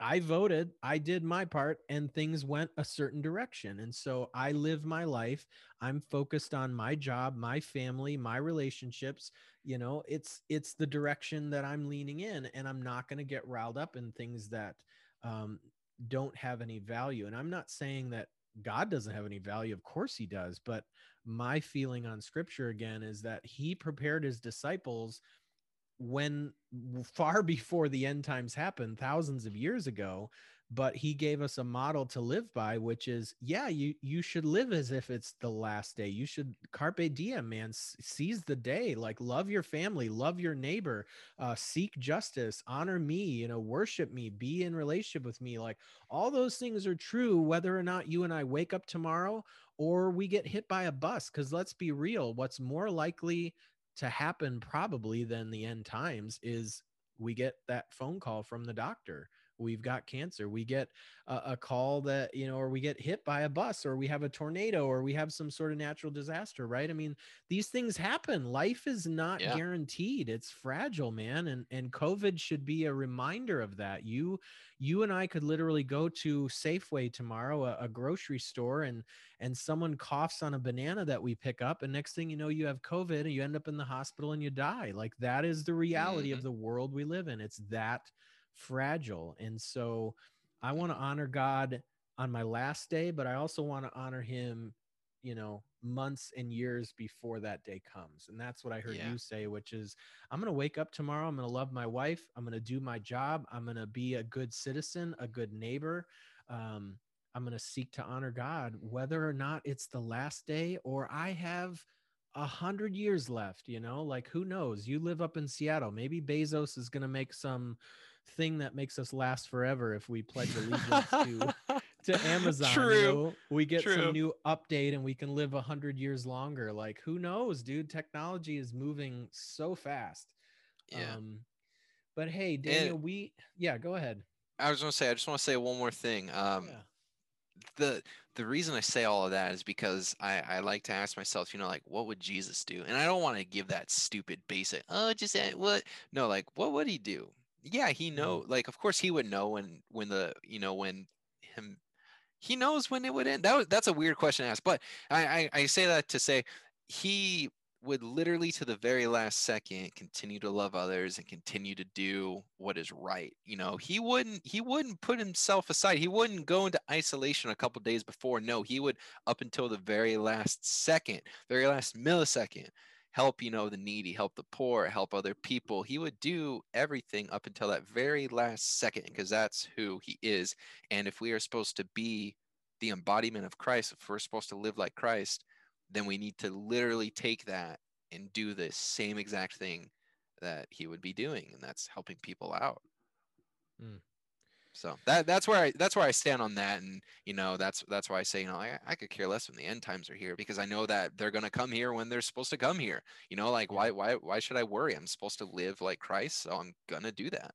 I voted, I did my part, and things went a certain direction. And so I live my life. I'm focused on my job, my family, my relationships. You know, it's it's the direction that I'm leaning in, and I'm not going to get riled up in things that um, don't have any value. And I'm not saying that God doesn't have any value. Of course he does. But my feeling on scripture again is that he prepared his disciples when far (laughs) before the end times happened thousands of years ago but he gave us a model to live by which is yeah you you should live as if it's the last day. You should carpe diem man. Seize the day. Like love your family love your neighbor uh, seek justice honor me you know worship me be in relationship with me. Like all those things are true whether or not you and i wake up tomorrow or we get hit by a bus. Because let's be real what's more likely to happen probably than the end times is we get that phone call from the doctor we've got cancer we get a, a, call that you know or we get hit by a bus or we have a tornado or we have some sort of natural disaster right? I mean these things happen. Life is not yeah. guaranteed. It's fragile man and and covid should be a reminder of that. You you and i could literally go to safeway tomorrow a, a grocery store and and someone coughs on a banana that we pick up and next thing you know you have covid and you end up in the hospital and you die. Like that is the reality mm-hmm. of the world we live in. It's that fragile. And so I want to honor God on my last day, but I also want to honor him, you know, months and years before that day comes. And that's what I heard yeah. you say, which is I'm going to wake up tomorrow. I'm going to love my wife. I'm going to do my job. I'm going to be a good citizen, a good neighbor. Um, I'm going to seek to honor God, whether or not it's the last day or I have a hundred years left, you know, like who knows? You live up in Seattle. Maybe Bezos is going to make some thing that makes us last forever if we pledge allegiance to (laughs) to Amazon. True. You know? We get True. some new update and we can live a hundred years longer. Like who knows, dude? Technology is moving so fast. Yeah. Um, but hey, Daniel, and we yeah, go ahead. I was gonna say, I just want to say one more thing. Um, yeah. the the reason I say all of that is because I, I like to ask myself, you know, like what would Jesus do? And I don't want to give that stupid basic, oh, just what? No, like what would he do? Yeah he mm-hmm. know like of course he would know when when the you know when him he knows when it would end. That was, that's a weird question to ask but I, I i say that to say he would literally to the very last second continue to love others and continue to do what is right you know? He wouldn't he wouldn't put himself aside. He wouldn't go into isolation a couple days before. No he would up until the very last second very last millisecond help you know the needy help the poor help other people he would do everything up until that very last second because that's who he is and if we are supposed to be the embodiment of christ if we're supposed to live like christ then we need to literally take that and do the same exact thing that he would be doing and that's helping people out mm. So that that's where I that's where I stand on that, and you know that's that's why I say you know I, I could care less when the end times are here because I know that they're gonna come here when they're supposed to come here. You know, like why why why should I worry? I'm supposed to live like Christ, so I'm gonna do that.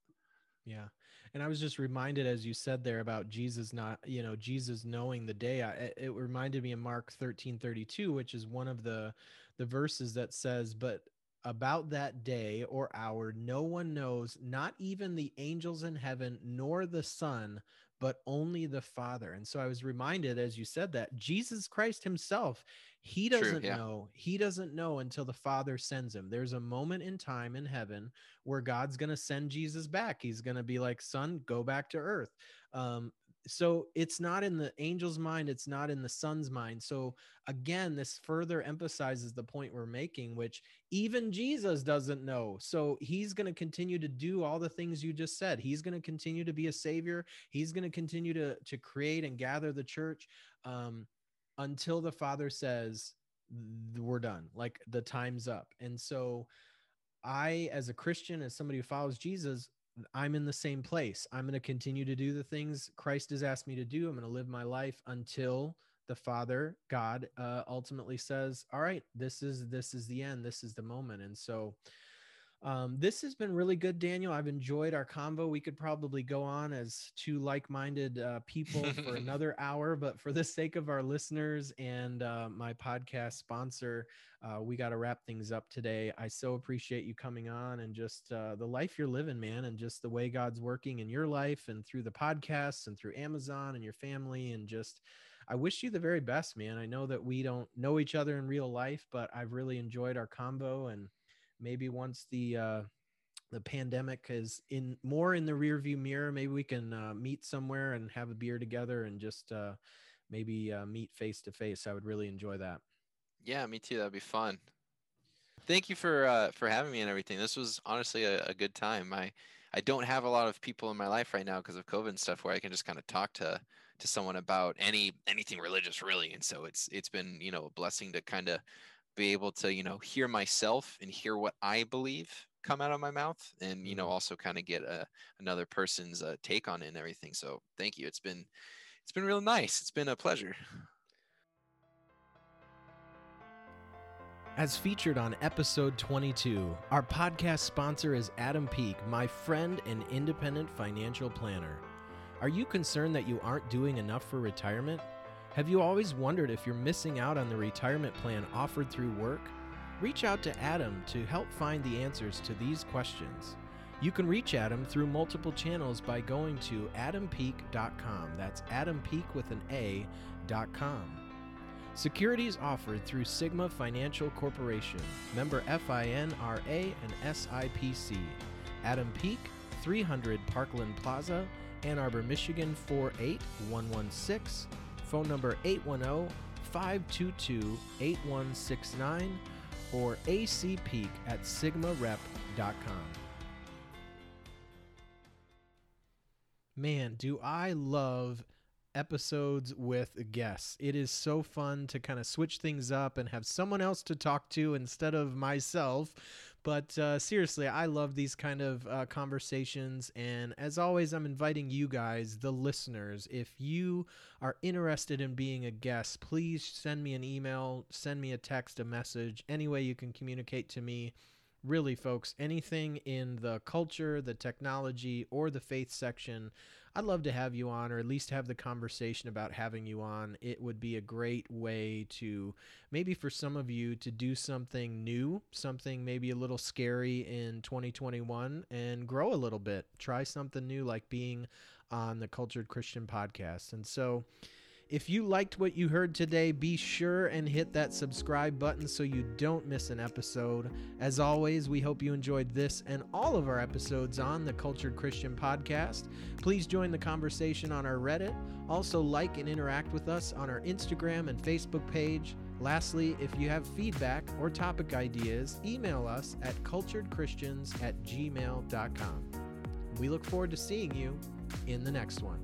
Yeah. And I was just reminded, as you said there, about Jesus not, you know, Jesus knowing the day. I, it reminded me of Mark thirteen thirty two, which is one of the the verses that says, "But about that day or hour no one knows, not even the angels in heaven, nor the Son, but only the Father. And so I was reminded as you said that Jesus Christ himself, he doesn't True, yeah. know. He doesn't know until the Father sends him. There's a moment in time in heaven where God's going to send Jesus back. He's going to be like, "Son, go back to earth." Um, so it's not in the angel's mind it's not in the son's mind. So again this further emphasizes the point we're making which even jesus doesn't know. So he's going to continue to do all the things you just said. He's going to continue to be a savior. He's going to continue to to create and gather the church um, until the father says we're done. Like the time's up. And so i as a christian as somebody who follows jesus I'm in the same place. I'm going to continue to do the things Christ has asked me to do. I'm going to live my life until the Father, God, uh, ultimately says, "All right, this is this is the end. This is the moment." And so, um, this has been really good, Daniel. I've enjoyed our convo. We could probably go on as two like-minded uh, people for (laughs) another hour, but for the sake of our listeners and uh, my podcast sponsor, uh, we got to wrap things up today. I so appreciate you coming on and just uh, the life you're living, man, and just the way God's working in your life and through the podcasts and through Amazon and your family and just. I wish you the very best, man. I know that we don't know each other in real life, but I've really enjoyed our combo and maybe once the uh, the pandemic is in more in the rear view mirror, maybe we can uh, meet somewhere and have a beer together and just uh, maybe uh, meet face to face. I would really enjoy that. Yeah, me too. That'd be fun. Thank you for uh, for having me and everything. This was honestly a, a good time. I I don't have a lot of people in my life right now because of COVID and stuff where I can just kind of talk to to someone about any anything religious really. And so it's it's been you know a blessing to kind of be able to you know hear myself and hear what i believe come out of my mouth and you know mm-hmm. also kind of get a, another person's uh, take on it and everything so thank you it's been it's been real nice it's been a pleasure As featured on episode 22, our podcast sponsor is Adam Peak, my friend and independent financial planner. Are you concerned that you aren't doing enough for retirement? Have you always wondered if you're missing out on the retirement plan offered through work? Reach out to Adam to help find the answers to these questions. You can reach Adam through multiple channels by going to adampeak.com. That's adampeak with an A.com. Securities offered through Sigma Financial Corporation, member FINRA and SIPC. Adam Peak, 300 Parkland Plaza, Ann Arbor, Michigan 48116 phone number 810 522 8169 or acpeak at sigmarep.com. Man, do I love episodes with guests. It is so fun to kind of switch things up and have someone else to talk to instead of myself but uh, seriously, I love these kind of uh, conversations. And as always, I'm inviting you guys, the listeners, if you are interested in being a guest, please send me an email, send me a text, a message, any way you can communicate to me. Really, folks, anything in the culture, the technology, or the faith section, I'd love to have you on, or at least have the conversation about having you on. It would be a great way to maybe for some of you to do something new, something maybe a little scary in 2021 and grow a little bit. Try something new like being on the Cultured Christian podcast. And so, if you liked what you heard today, be sure and hit that subscribe button so you don't miss an episode. As always, we hope you enjoyed this and all of our episodes on the Cultured Christian Podcast. Please join the conversation on our Reddit. Also, like and interact with us on our Instagram and Facebook page. Lastly, if you have feedback or topic ideas, email us at culturedchristians at gmail.com. We look forward to seeing you in the next one.